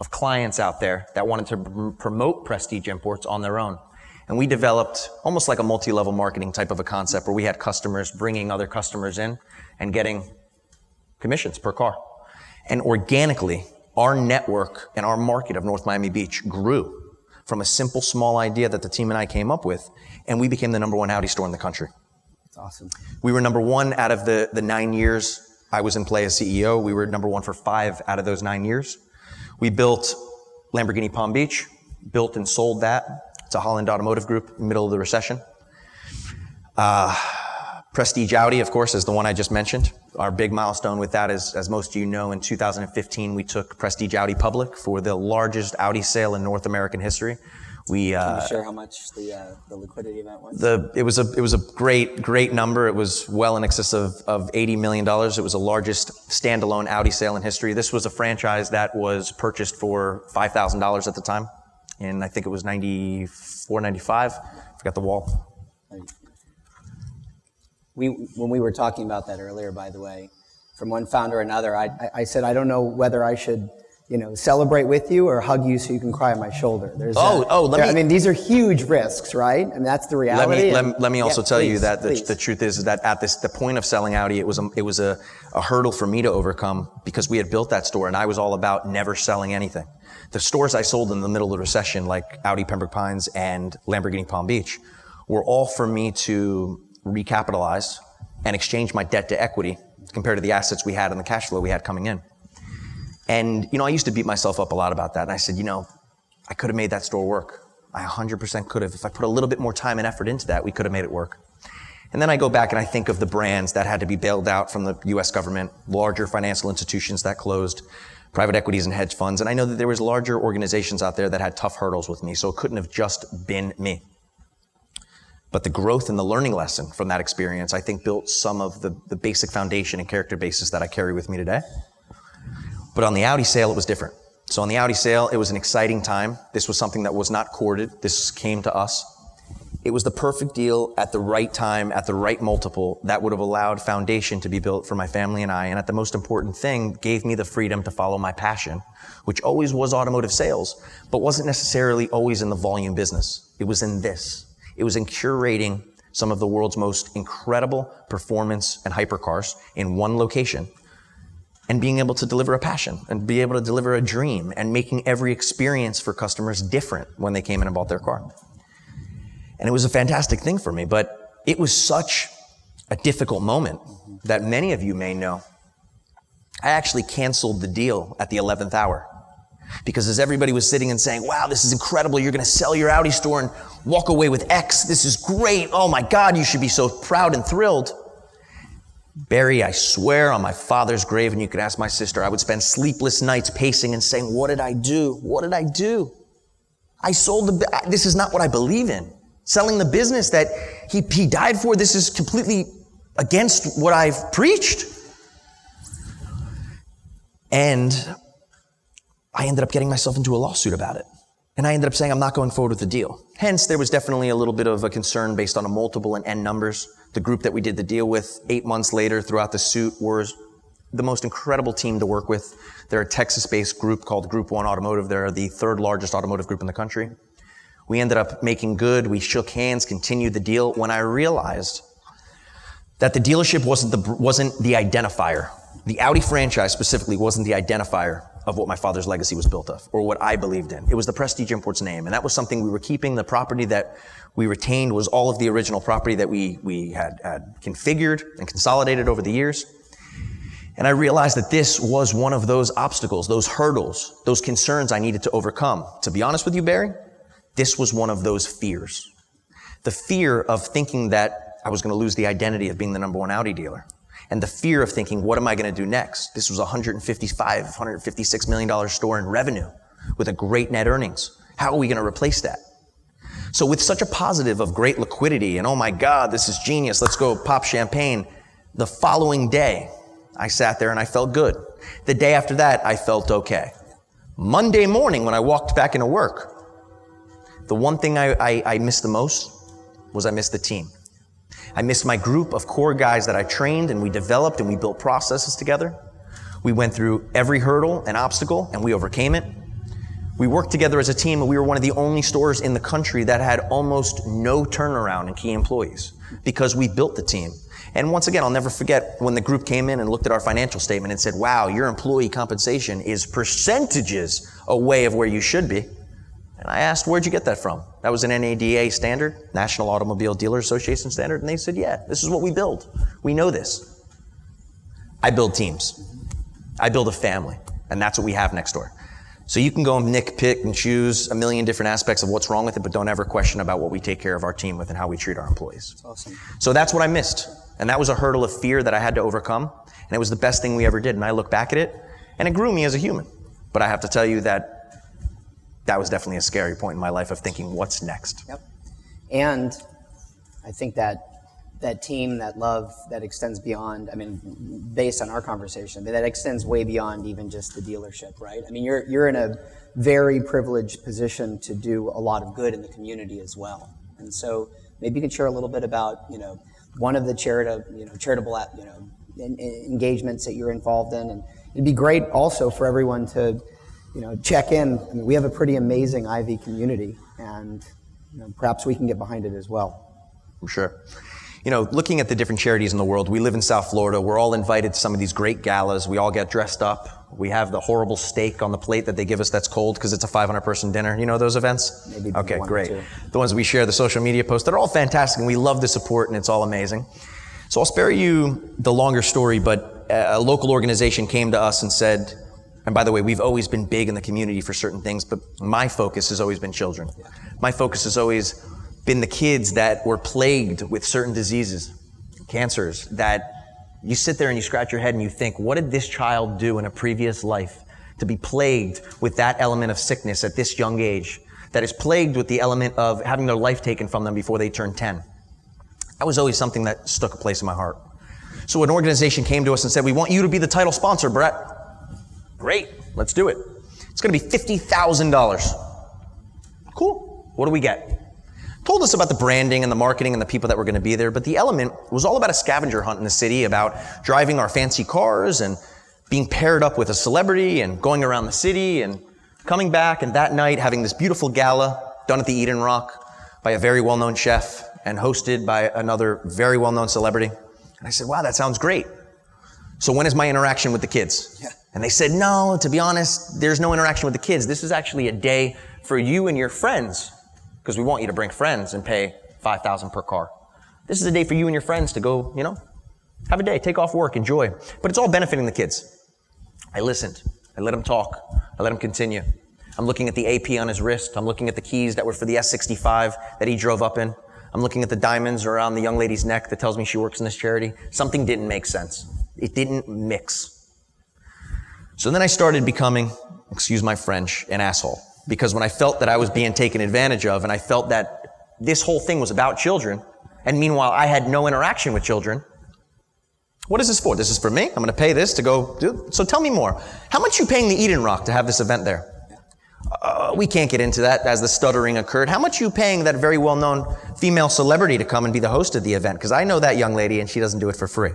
of clients out there that wanted to promote Prestige Imports on their own. And we developed almost like a multi-level marketing type of a concept where we had customers bringing other customers in and getting commissions per car. And organically, our network and our market of North Miami Beach grew from a simple, small idea that the team and I came up with, and we became the number one Audi store in the country. That's awesome. We were number one out of the, the nine years I was in play as CEO. We were number one for five out of those nine years. We built Lamborghini Palm Beach, built and sold that to Holland Automotive Group, middle of the recession. Uh, Prestige Audi, of course, is the one I just mentioned. Our big milestone with that is, as most of you know, in 2015, we took Prestige Audi public for the largest Audi sale in North American history. We uh, Can you share how much the, uh, the liquidity event was? The it was a it was a great great number. It was well in excess of, of 80 million dollars. It was the largest standalone Audi sale in history. This was a franchise that was purchased for five thousand dollars at the time, and I think it was 94, 95. Forgot the wall. We, when we were talking about that earlier, by the way, from one founder or another, I, I said, I don't know whether I should, you know, celebrate with you or hug you so you can cry on my shoulder. There's oh, a, oh, let there, me, I mean, these are huge risks, right? I mean, that's the reality. Let me, let, let me also yeah, tell please, you that the, the, truth is that at this, the point of selling Audi, it was, a, it was a, a hurdle for me to overcome because we had built that store and I was all about never selling anything. The stores I sold in the middle of the recession, like Audi Pembroke Pines and Lamborghini Palm Beach, were all for me to recapitalize and exchange my debt to equity compared to the assets we had and the cash flow we had coming in. And, you know, I used to beat myself up a lot about that. And I said, you know, I could have made that store work. I 100% could have. If I put a little bit more time and effort into that, we could have made it work. And then I go back and I think of the brands that had to be bailed out from the US government, larger financial institutions that closed, private equities and hedge funds. And I know that there was larger organizations out there that had tough hurdles with me. So it couldn't have just been me. But the growth and the learning lesson from that experience, I think, built some of the, the basic foundation and character basis that I carry with me today. But on the Audi sale, it was different. So on the Audi sale, it was an exciting time. This was something that was not courted. This came to us. It was the perfect deal at the right time, at the right multiple that would have allowed foundation to be built for my family and I. And at the most important thing, gave me the freedom to follow my passion, which always was automotive sales, but wasn't necessarily always in the volume business. It was in this. It was in curating some of the world's most incredible performance and hypercars in one location and being able to deliver a passion and be able to deliver a dream and making every experience for customers different when they came in and bought their car. And it was a fantastic thing for me, but it was such a difficult moment that many of you may know. I actually canceled the deal at the 11th hour. Because as everybody was sitting and saying, wow, this is incredible. You're going to sell your Audi store and walk away with X. This is great. Oh my God, you should be so proud and thrilled. Barry, I swear on my father's grave, and you could ask my sister, I would spend sleepless nights pacing and saying, What did I do? What did I do? I sold the, this is not what I believe in. Selling the business that he, he died for, this is completely against what I've preached. And I ended up getting myself into a lawsuit about it. And I ended up saying I'm not going forward with the deal. Hence, there was definitely a little bit of a concern based on a multiple and n numbers. The group that we did the deal with eight months later throughout the suit was the most incredible team to work with. They're a Texas-based group called Group One Automotive. They're the third largest automotive group in the country. We ended up making good. We shook hands, continued the deal. When I realized that the dealership wasn't the, wasn't the identifier, the Audi franchise specifically wasn't the identifier of what my father's legacy was built of, or what I believed in. It was the Prestige Imports name, and that was something we were keeping. The property that we retained was all of the original property that we, we had, had configured and consolidated over the years. And I realized that this was one of those obstacles, those hurdles, those concerns I needed to overcome. To be honest with you, Barry, this was one of those fears. The fear of thinking that I was going to lose the identity of being the number one Audi dealer and the fear of thinking, what am I going to do next? This was a $155, 156 million dollar store in revenue with a great net earnings. How are we going to replace that? So with such a positive of great liquidity and oh my God, this is genius. Let's go pop champagne. The following day, I sat there and I felt good. The day after that, I felt okay. Monday morning, when I walked back into work, the one thing I, I, I missed the most was I missed the team. I missed my group of core guys that I trained and we developed and we built processes together. We went through every hurdle and obstacle and we overcame it. We worked together as a team and we were one of the only stores in the country that had almost no turnaround in key employees because we built the team. And once again, I'll never forget when the group came in and looked at our financial statement and said, wow, your employee compensation is percentages away of where you should be. And I asked, where'd you get that from? That was an NADA standard, National Automobile Dealer Association standard. And they said, yeah, this is what we build. We know this. I build teams. I build a family. And that's what we have next door. So you can go and nick, pick, and choose a million different aspects of what's wrong with it, but don't ever question about what we take care of our team with and how we treat our employees. That's awesome. So that's what I missed. And that was a hurdle of fear that I had to overcome. And it was the best thing we ever did. And I look back at it, and it grew me as a human. But I have to tell you that that was definitely a scary point in my life of thinking, what's next? Yep. And I think that that team, that love, that extends beyond. I mean, based on our conversation, that extends way beyond even just the dealership, right? I mean, you're you're in a very privileged position to do a lot of good in the community as well. And so, maybe you can share a little bit about, you know, one of the charitable, you know, charitable, you know, engagements that you're involved in, and it'd be great also for everyone to you know, check in. I mean, we have a pretty amazing Ivy community, and you know, perhaps we can get behind it as well. I'm sure. You know, looking at the different charities in the world, we live in South Florida. We're all invited to some of these great galas. We all get dressed up. We have the horrible steak on the plate that they give us that's cold because it's a 500 person dinner. You know those events? Maybe okay, great. The ones we share, the social media posts, they're all fantastic and we love the support and it's all amazing. So I'll spare you the longer story, but a local organization came to us and said, and by the way, we've always been big in the community for certain things, but my focus has always been children. My focus has always been the kids that were plagued with certain diseases, cancers, that you sit there and you scratch your head and you think, what did this child do in a previous life to be plagued with that element of sickness at this young age? That is plagued with the element of having their life taken from them before they turn 10. That was always something that stuck a place in my heart. So an organization came to us and said, we want you to be the title sponsor, Brett. Great, let's do it. It's going to be $50,000. Cool. What do we get? Told us about the branding and the marketing and the people that were going to be there, but the element was all about a scavenger hunt in the city, about driving our fancy cars and being paired up with a celebrity and going around the city and coming back and that night having this beautiful gala done at the Eden Rock by a very well-known chef and hosted by another very well-known celebrity. And I said, wow, that sounds great. So when is my interaction with the kids? Yeah. And they said, no, to be honest, there's no interaction with the kids. This is actually a day for you and your friends because we want you to bring friends and pay 5000 per car. This is a day for you and your friends to go, you know, have a day, take off work, enjoy. But it's all benefiting the kids. I listened. I let him talk. I let him continue. I'm looking at the AP on his wrist. I'm looking at the keys that were for the S65 that he drove up in. I'm looking at the diamonds around the young lady's neck that tells me she works in this charity. Something didn't make sense. It didn't mix. So then I started becoming, excuse my French, an asshole. Because when I felt that I was being taken advantage of and I felt that this whole thing was about children, and meanwhile I had no interaction with children, what is this for? This is for me? I'm going to pay this to go do. So tell me more. How much you paying the Eden Rock to have this event there? Uh, we can't get into that as the stuttering occurred. How much you paying that very well-known female celebrity to come and be the host of the event? Because I know that young lady and she doesn't do it for free.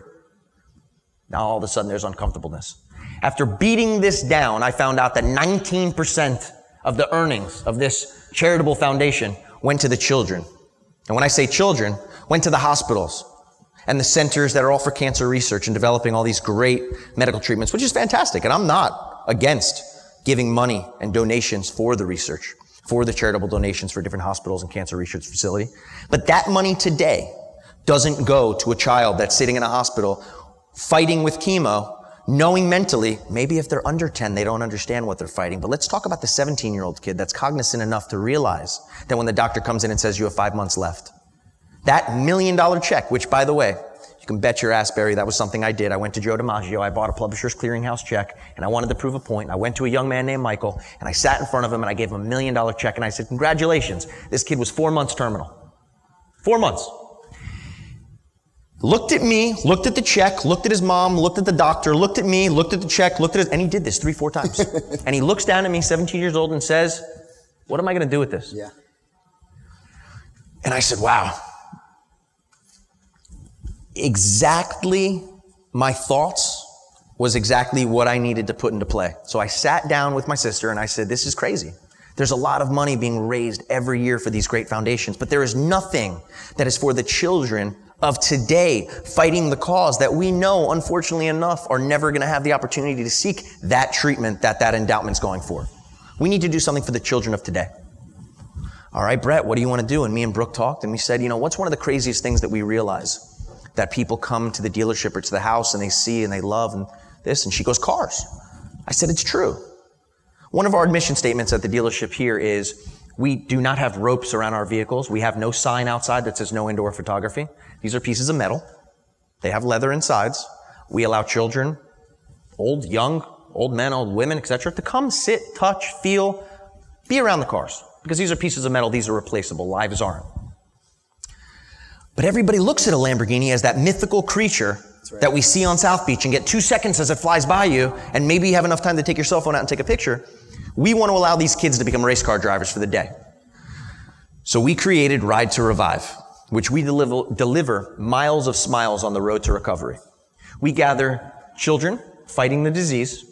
Now all of a sudden there's uncomfortableness. After beating this down, I found out that 19% of the earnings of this charitable foundation went to the children. And when I say children, went to the hospitals, and the centers that are all for cancer research and developing all these great medical treatments, which is fantastic. And I'm not against giving money and donations for the research, for the charitable donations for different hospitals and cancer research facility. But that money today doesn't go to a child that's sitting in a hospital fighting with chemo, knowing mentally, maybe if they're under 10, they don't understand what they're fighting. But let's talk about the 17 year old kid that's cognizant enough to realize that when the doctor comes in and says you have five months left, that million dollar check, which by the way, you can bet your ass, Barry, that was something I did. I went to Joe DiMaggio. I bought a Publishers Clearinghouse check and I wanted to prove a point. I went to a young man named Michael and I sat in front of him and I gave him a million dollar check and I said, congratulations. This kid was four months terminal. Four months. Looked at me, looked at the check, looked at his mom, looked at the doctor, looked at me, looked at the check, looked at his, and he did this three, four times. and he looks down at me, 17 years old, and says, what am I going to do with this? Yeah. And I said, wow, exactly my thoughts was exactly what I needed to put into play. So I sat down with my sister and I said, this is crazy. There's a lot of money being raised every year for these great foundations, but there is nothing that is for the children of today fighting the cause that we know, unfortunately enough, are never going to have the opportunity to seek that treatment that that endowment's going for. We need to do something for the children of today. All right, Brett, what do you want to do? And me and Brooke talked and we said, you know, what's one of the craziest things that we realize? that people come to the dealership or to the house and they see and they love and this. And she goes, cars. I said, it's true. One of our admission statements at the dealership here is we do not have ropes around our vehicles. We have no sign outside that says no indoor photography. These are pieces of metal. They have leather insides. We allow children, old, young, old men, old women, etc., to come, sit, touch, feel, be around the cars. Because these are pieces of metal, these are replaceable. Lives aren't. But everybody looks at a Lamborghini as that mythical creature right. that we see on South Beach and get two seconds as it flies by you, and maybe you have enough time to take your cell phone out and take a picture. We want to allow these kids to become race car drivers for the day. So we created Ride to Revive, which we deliver, deliver miles of smiles on the road to recovery. We gather children fighting the disease,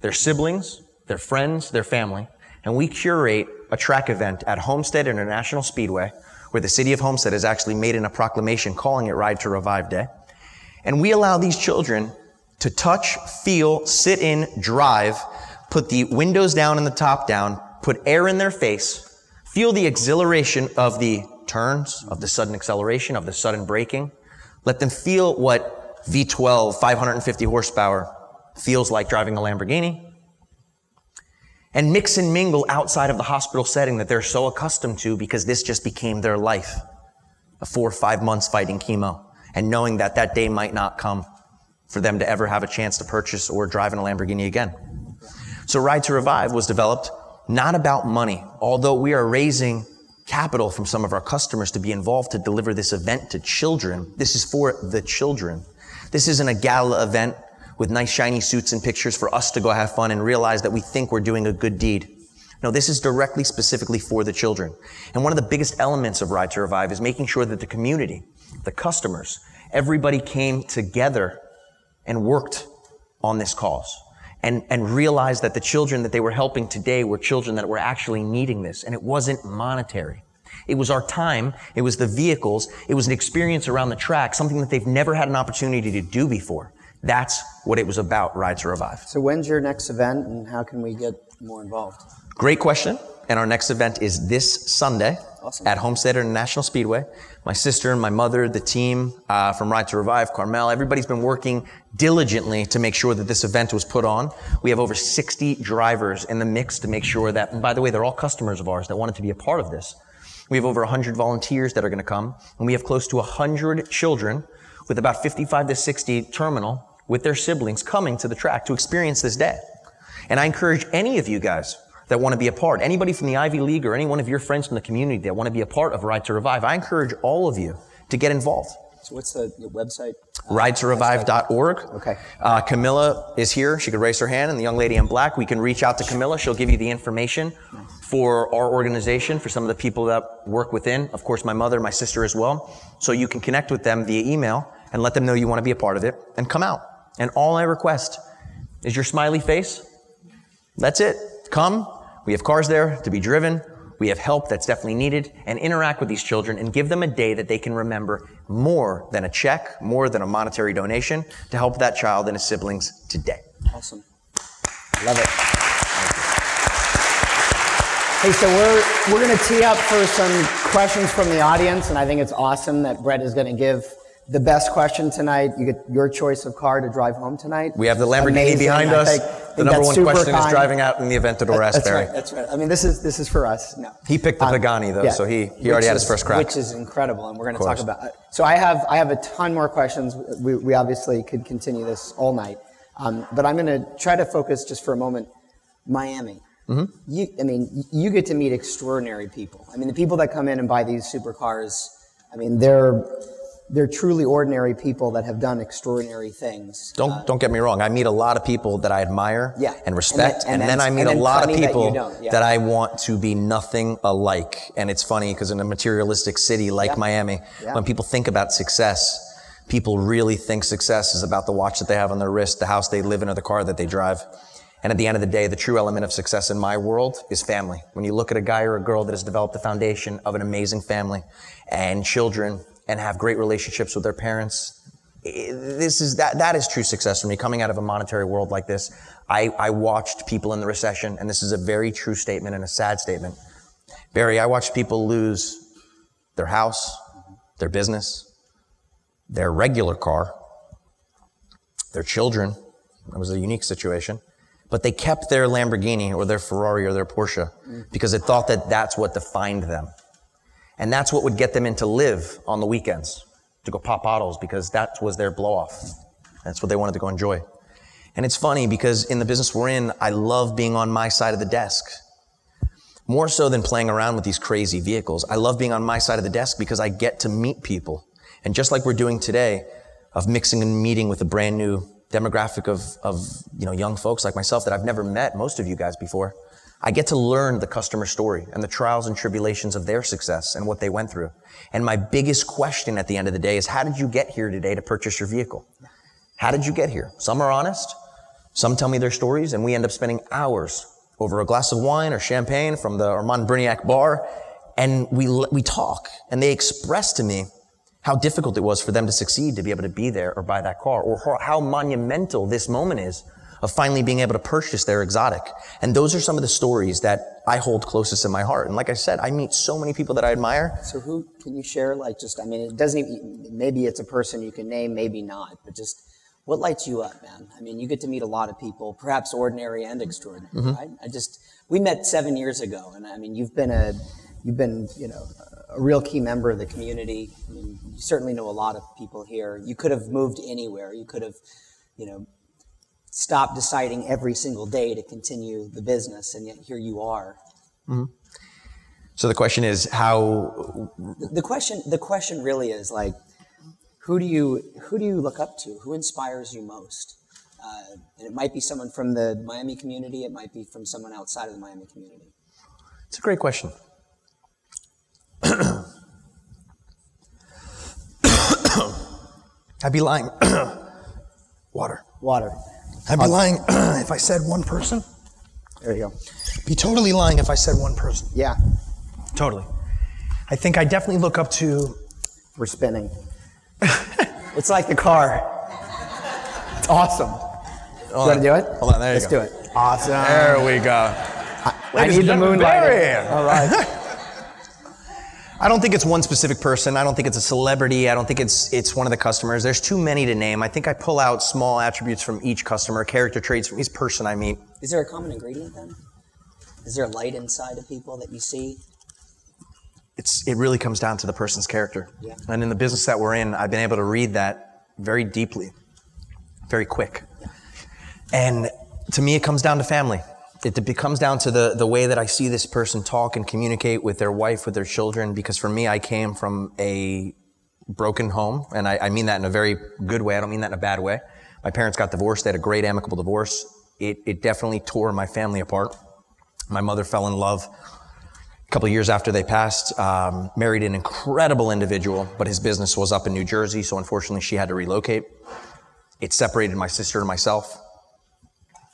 their siblings, their friends, their family, and we curate a track event at Homestead International Speedway where the city of Homestead has actually made in a proclamation calling it Ride to Revive Day. And we allow these children to touch, feel, sit in, drive, put the windows down and the top down, put air in their face, feel the exhilaration of the turns, of the sudden acceleration, of the sudden braking. Let them feel what V12, 550 horsepower feels like driving a Lamborghini and mix and mingle outside of the hospital setting that they're so accustomed to because this just became their life—a Four or five months fighting chemo and knowing that that day might not come for them to ever have a chance to purchase or drive in a Lamborghini again. So Ride to Revive was developed not about money, although we are raising capital from some of our customers to be involved to deliver this event to children. This is for the children. This isn't a gala event with nice shiny suits and pictures for us to go have fun and realize that we think we're doing a good deed. No, this is directly specifically for the children. And one of the biggest elements of Ride to Revive is making sure that the community, the customers, everybody came together and worked on this cause and, and realized that the children that they were helping today were children that were actually needing this. And it wasn't monetary. It was our time. It was the vehicles. It was an experience around the track, something that they've never had an opportunity to do before. That's what it was about, Ride to Revive. So when's your next event and how can we get more involved? Great question. And our next event is this Sunday Awesome. at Homestead International Speedway. My sister, my mother, the team uh, from Ride to Revive, Carmel, everybody's been working diligently to make sure that this event was put on. We have over 60 drivers in the mix to make sure that, and by the way, they're all customers of ours that wanted to be a part of this. We have over 100 volunteers that are going to come, and we have close to 100 children with about 55 to 60 terminal with their siblings coming to the track to experience this day. And I encourage any of you guys that want to be a part, anybody from the Ivy League or any one of your friends from the community that want to be a part of Ride to Revive, I encourage all of you to get involved. So what's the, the website? RideToRevive.org. Okay. Uh, Camilla is here. She could raise her hand, and the young lady in black, we can reach out to Camilla. She'll give you the information for our organization, for some of the people that work within. Of course, my mother, my sister as well. So you can connect with them via email and let them know you want to be a part of it and come out. And all I request is your smiley face. That's it. Come. We have cars there to be driven. We have help that's definitely needed and interact with these children and give them a day that they can remember more than a check, more than a monetary donation to help that child and his siblings today. Awesome. Love it. Hey, so we're we're going to tee up for some questions from the audience, and I think it's awesome that Brett is going to give the best question tonight. You get your choice of car to drive home tonight. We have the Lamborghini Amazing. behind us. think- the number one question is driving out in the Aventador That's Raspberry. right. That's right. I mean, this is this is for us. No. He picked the Um, Pagani though, yeah. so he, he already Which had his first crack. Which is incredible, and we're going to talk about. it. So I have I have a ton more questions. We, we obviously could continue this all night, um, but I'm going to try to focus just for a moment. Miami. Mm-hmm. You, I mean, you get to meet extraordinary people. I mean, the people that come in and buy these supercars. I mean, they're they're truly ordinary people that have done extraordinary things. Don't don't get me wrong. I meet a lot of people that I admire Yeah. and respect, And and, then- then I meet then a lot of plenty that people yeah. that I want to be nothing alike. And it's funny because in a materialistic city like Yeah. Miami, when people think about success, people really think success is about the watch that they have on their wrist, the house they live in, or the car that they drive. And at the end of the day, the true element of success in my world is family. When you look at a guy or a girl that has developed the foundation of an amazing family and children and have great relationships with their parents, this is that that is true success for me. Coming out of a monetary world like this I, I watched people in the recession and this is a very true statement and a sad statement. Barry i watched people lose their house their business their regular car their children. It was a unique situation. But they kept their lamborghini or their ferrari or their porsche because it thought that that's what defined them and that's what would get them into live on the weekends to go pop bottles because that was their blow off. That's what they wanted to go enjoy. And it's funny because in the business we're in, I love being on my side of the desk. More so than playing around with these crazy vehicles. I love being on my side of the desk because I get to meet people. And just like we're doing today, of mixing and meeting with a brand new demographic of, of you know, young folks like myself that I've never met most of you guys before, I get to learn the customer story and the trials and tribulations of their success and what they went through. And my biggest question at the end of the day is, how did you get here today to purchase your vehicle? How did you get here? Some are honest. Some tell me their stories and we end up spending hours over a glass of wine or champagne from the Armand Brignac bar. And we, we talk and they express to me how difficult it was for them to succeed to be able to be there or buy that car or how monumental this moment is of finally being able to purchase their exotic. And those are some of the stories that I hold closest in my heart. And like I said, I meet so many people that I admire. So who can you share? Like, just I mean, it doesn't even. Maybe it's a person you can name, maybe not. But just what lights you up, man? I mean, you get to meet a lot of people, perhaps ordinary and extraordinary, Mm-hmm. right? I just we met seven years ago, and I mean, you've been a you've been you know a real key member of the community. I mean, you certainly know a lot of people here. You could have moved anywhere. You could have, you know. Stopped deciding every single day to continue the business, and yet here you are. So the question is how, the question the question really is like who do you who do you look up to who inspires you most uh, and it might be someone from the miami community it might be from someone outside of the miami community it's a great question. I'd be lying. Water. water I'd be lying if I said one person. there you go Be totally lying if I said one person. yeah Totally. I think I definitely look up to. we're spinning it's like the car it's awesome you want to do it Hold on, there you let's go. do it awesome There we go. I need the moonlight. All right. I don't think it's one specific person. I don't think it's a celebrity. I don't think it's it's one of the customers. There's too many to name. I think I pull out small attributes from each customer, character traits from each person I meet. Is there a common ingredient then? Is there a light inside of people that you see? It's it really comes down to the person's character. Yeah. And in the business that we're in, I've been able to read that very deeply, very quick. And to me, it comes down to family. It comes down to the, the way that I see this person talk and communicate with their wife, with their children, because for me, I came from a broken home, and I, I mean that in a very good way. I don't mean that in a bad way. My parents got divorced. They had a great amicable divorce. It, it definitely tore my family apart. My mother fell in love a couple years after they passed, um, married an incredible individual, but his business was up in New Jersey, so unfortunately she had to relocate. It separated my sister and myself.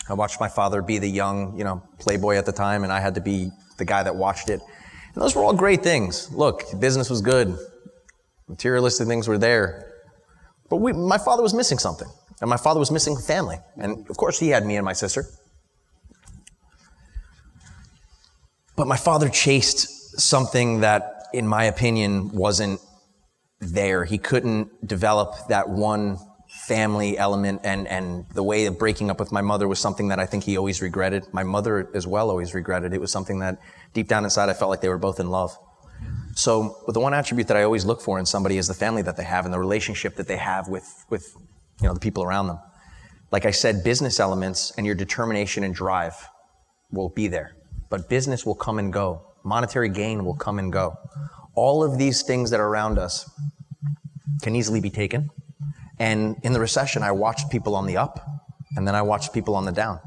I watched my father be the young, you know, playboy at the time, and I had to be the guy that watched it. And those were all great things. Look, business was good, materialistic things were there, but we, my father was missing something, and my father was missing family, and of course he had me and my sister. But my father chased something that, in my opinion, wasn't there. He couldn't develop that one family element and, and the way of breaking up with my mother was something that I think he always regretted. My mother as well always regretted. It was something that deep down inside I felt like they were both in love. So but the one attribute that I always look for in somebody is the family that they have and the relationship that they have with, with you know, the people around them. Like I said, business elements and your determination and drive will be there. But business will come and go. Monetary gain will come and go. All of these things that are around us can easily be taken and in the recession, I watched people on the up, and then I watched people on the down.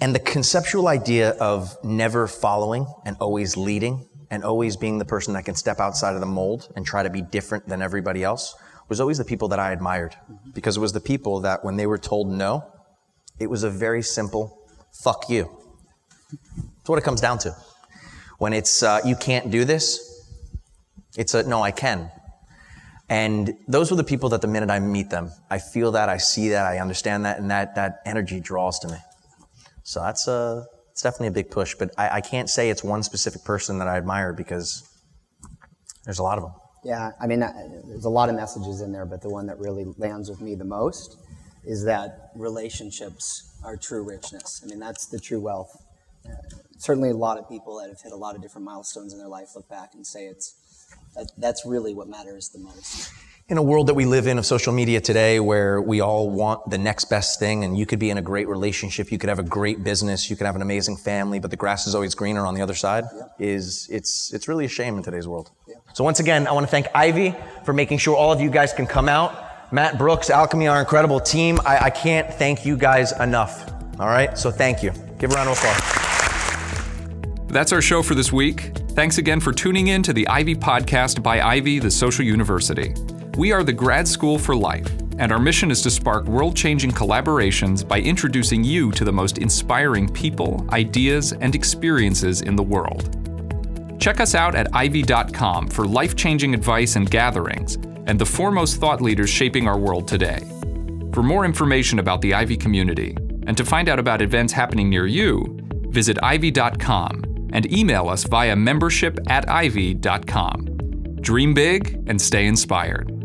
And the conceptual idea of never following and always leading and always being the person that can step outside of the mold and try to be different than everybody else was always the people that I admired. Because it was the people that when they were told no, it was a very simple fuck you. That's what it comes down to. When it's uh, you can't do this, it's a no, I can. And those were the people that the minute I meet them, I feel that, I see that, I understand that, and that, that energy draws to me. So that's a, it's definitely a big push, but I, I can't say it's one specific person that I admire because there's a lot of them. Yeah, I mean, uh, there's a lot of messages in there, but the one that really lands with me the most is that relationships are true richness. I mean, that's the true wealth. Uh, certainly, a lot of people that have hit a lot of different milestones in their life look back and say it's that, that's really what matters the most. In a world that we live in of social media today where we all want the next best thing and you could be in a great relationship, you could have a great business, you could have an amazing family, but the grass is always greener on the other side yeah. is it's it's really a shame in today's world. Yeah. So once again, I want to thank Ivy for making sure all of you guys can come out. Matt Brooks, Alchemy, our incredible team. I, I can't thank you guys enough. All right, so thank you. Give a round of applause. That's our show for this week. Thanks again for tuning in to the Ivy Podcast by Ivy, the Social University. We are the grad school for life, and our mission is to spark world changing collaborations by introducing you to the most inspiring people, ideas, and experiences in the world. Check us out at ivy.com for life changing advice and gatherings, and the foremost thought leaders shaping our world today. For more information about the Ivy community, and to find out about events happening near you, visit ivy.com and email us via membership at ivy.com. Dream big and stay inspired.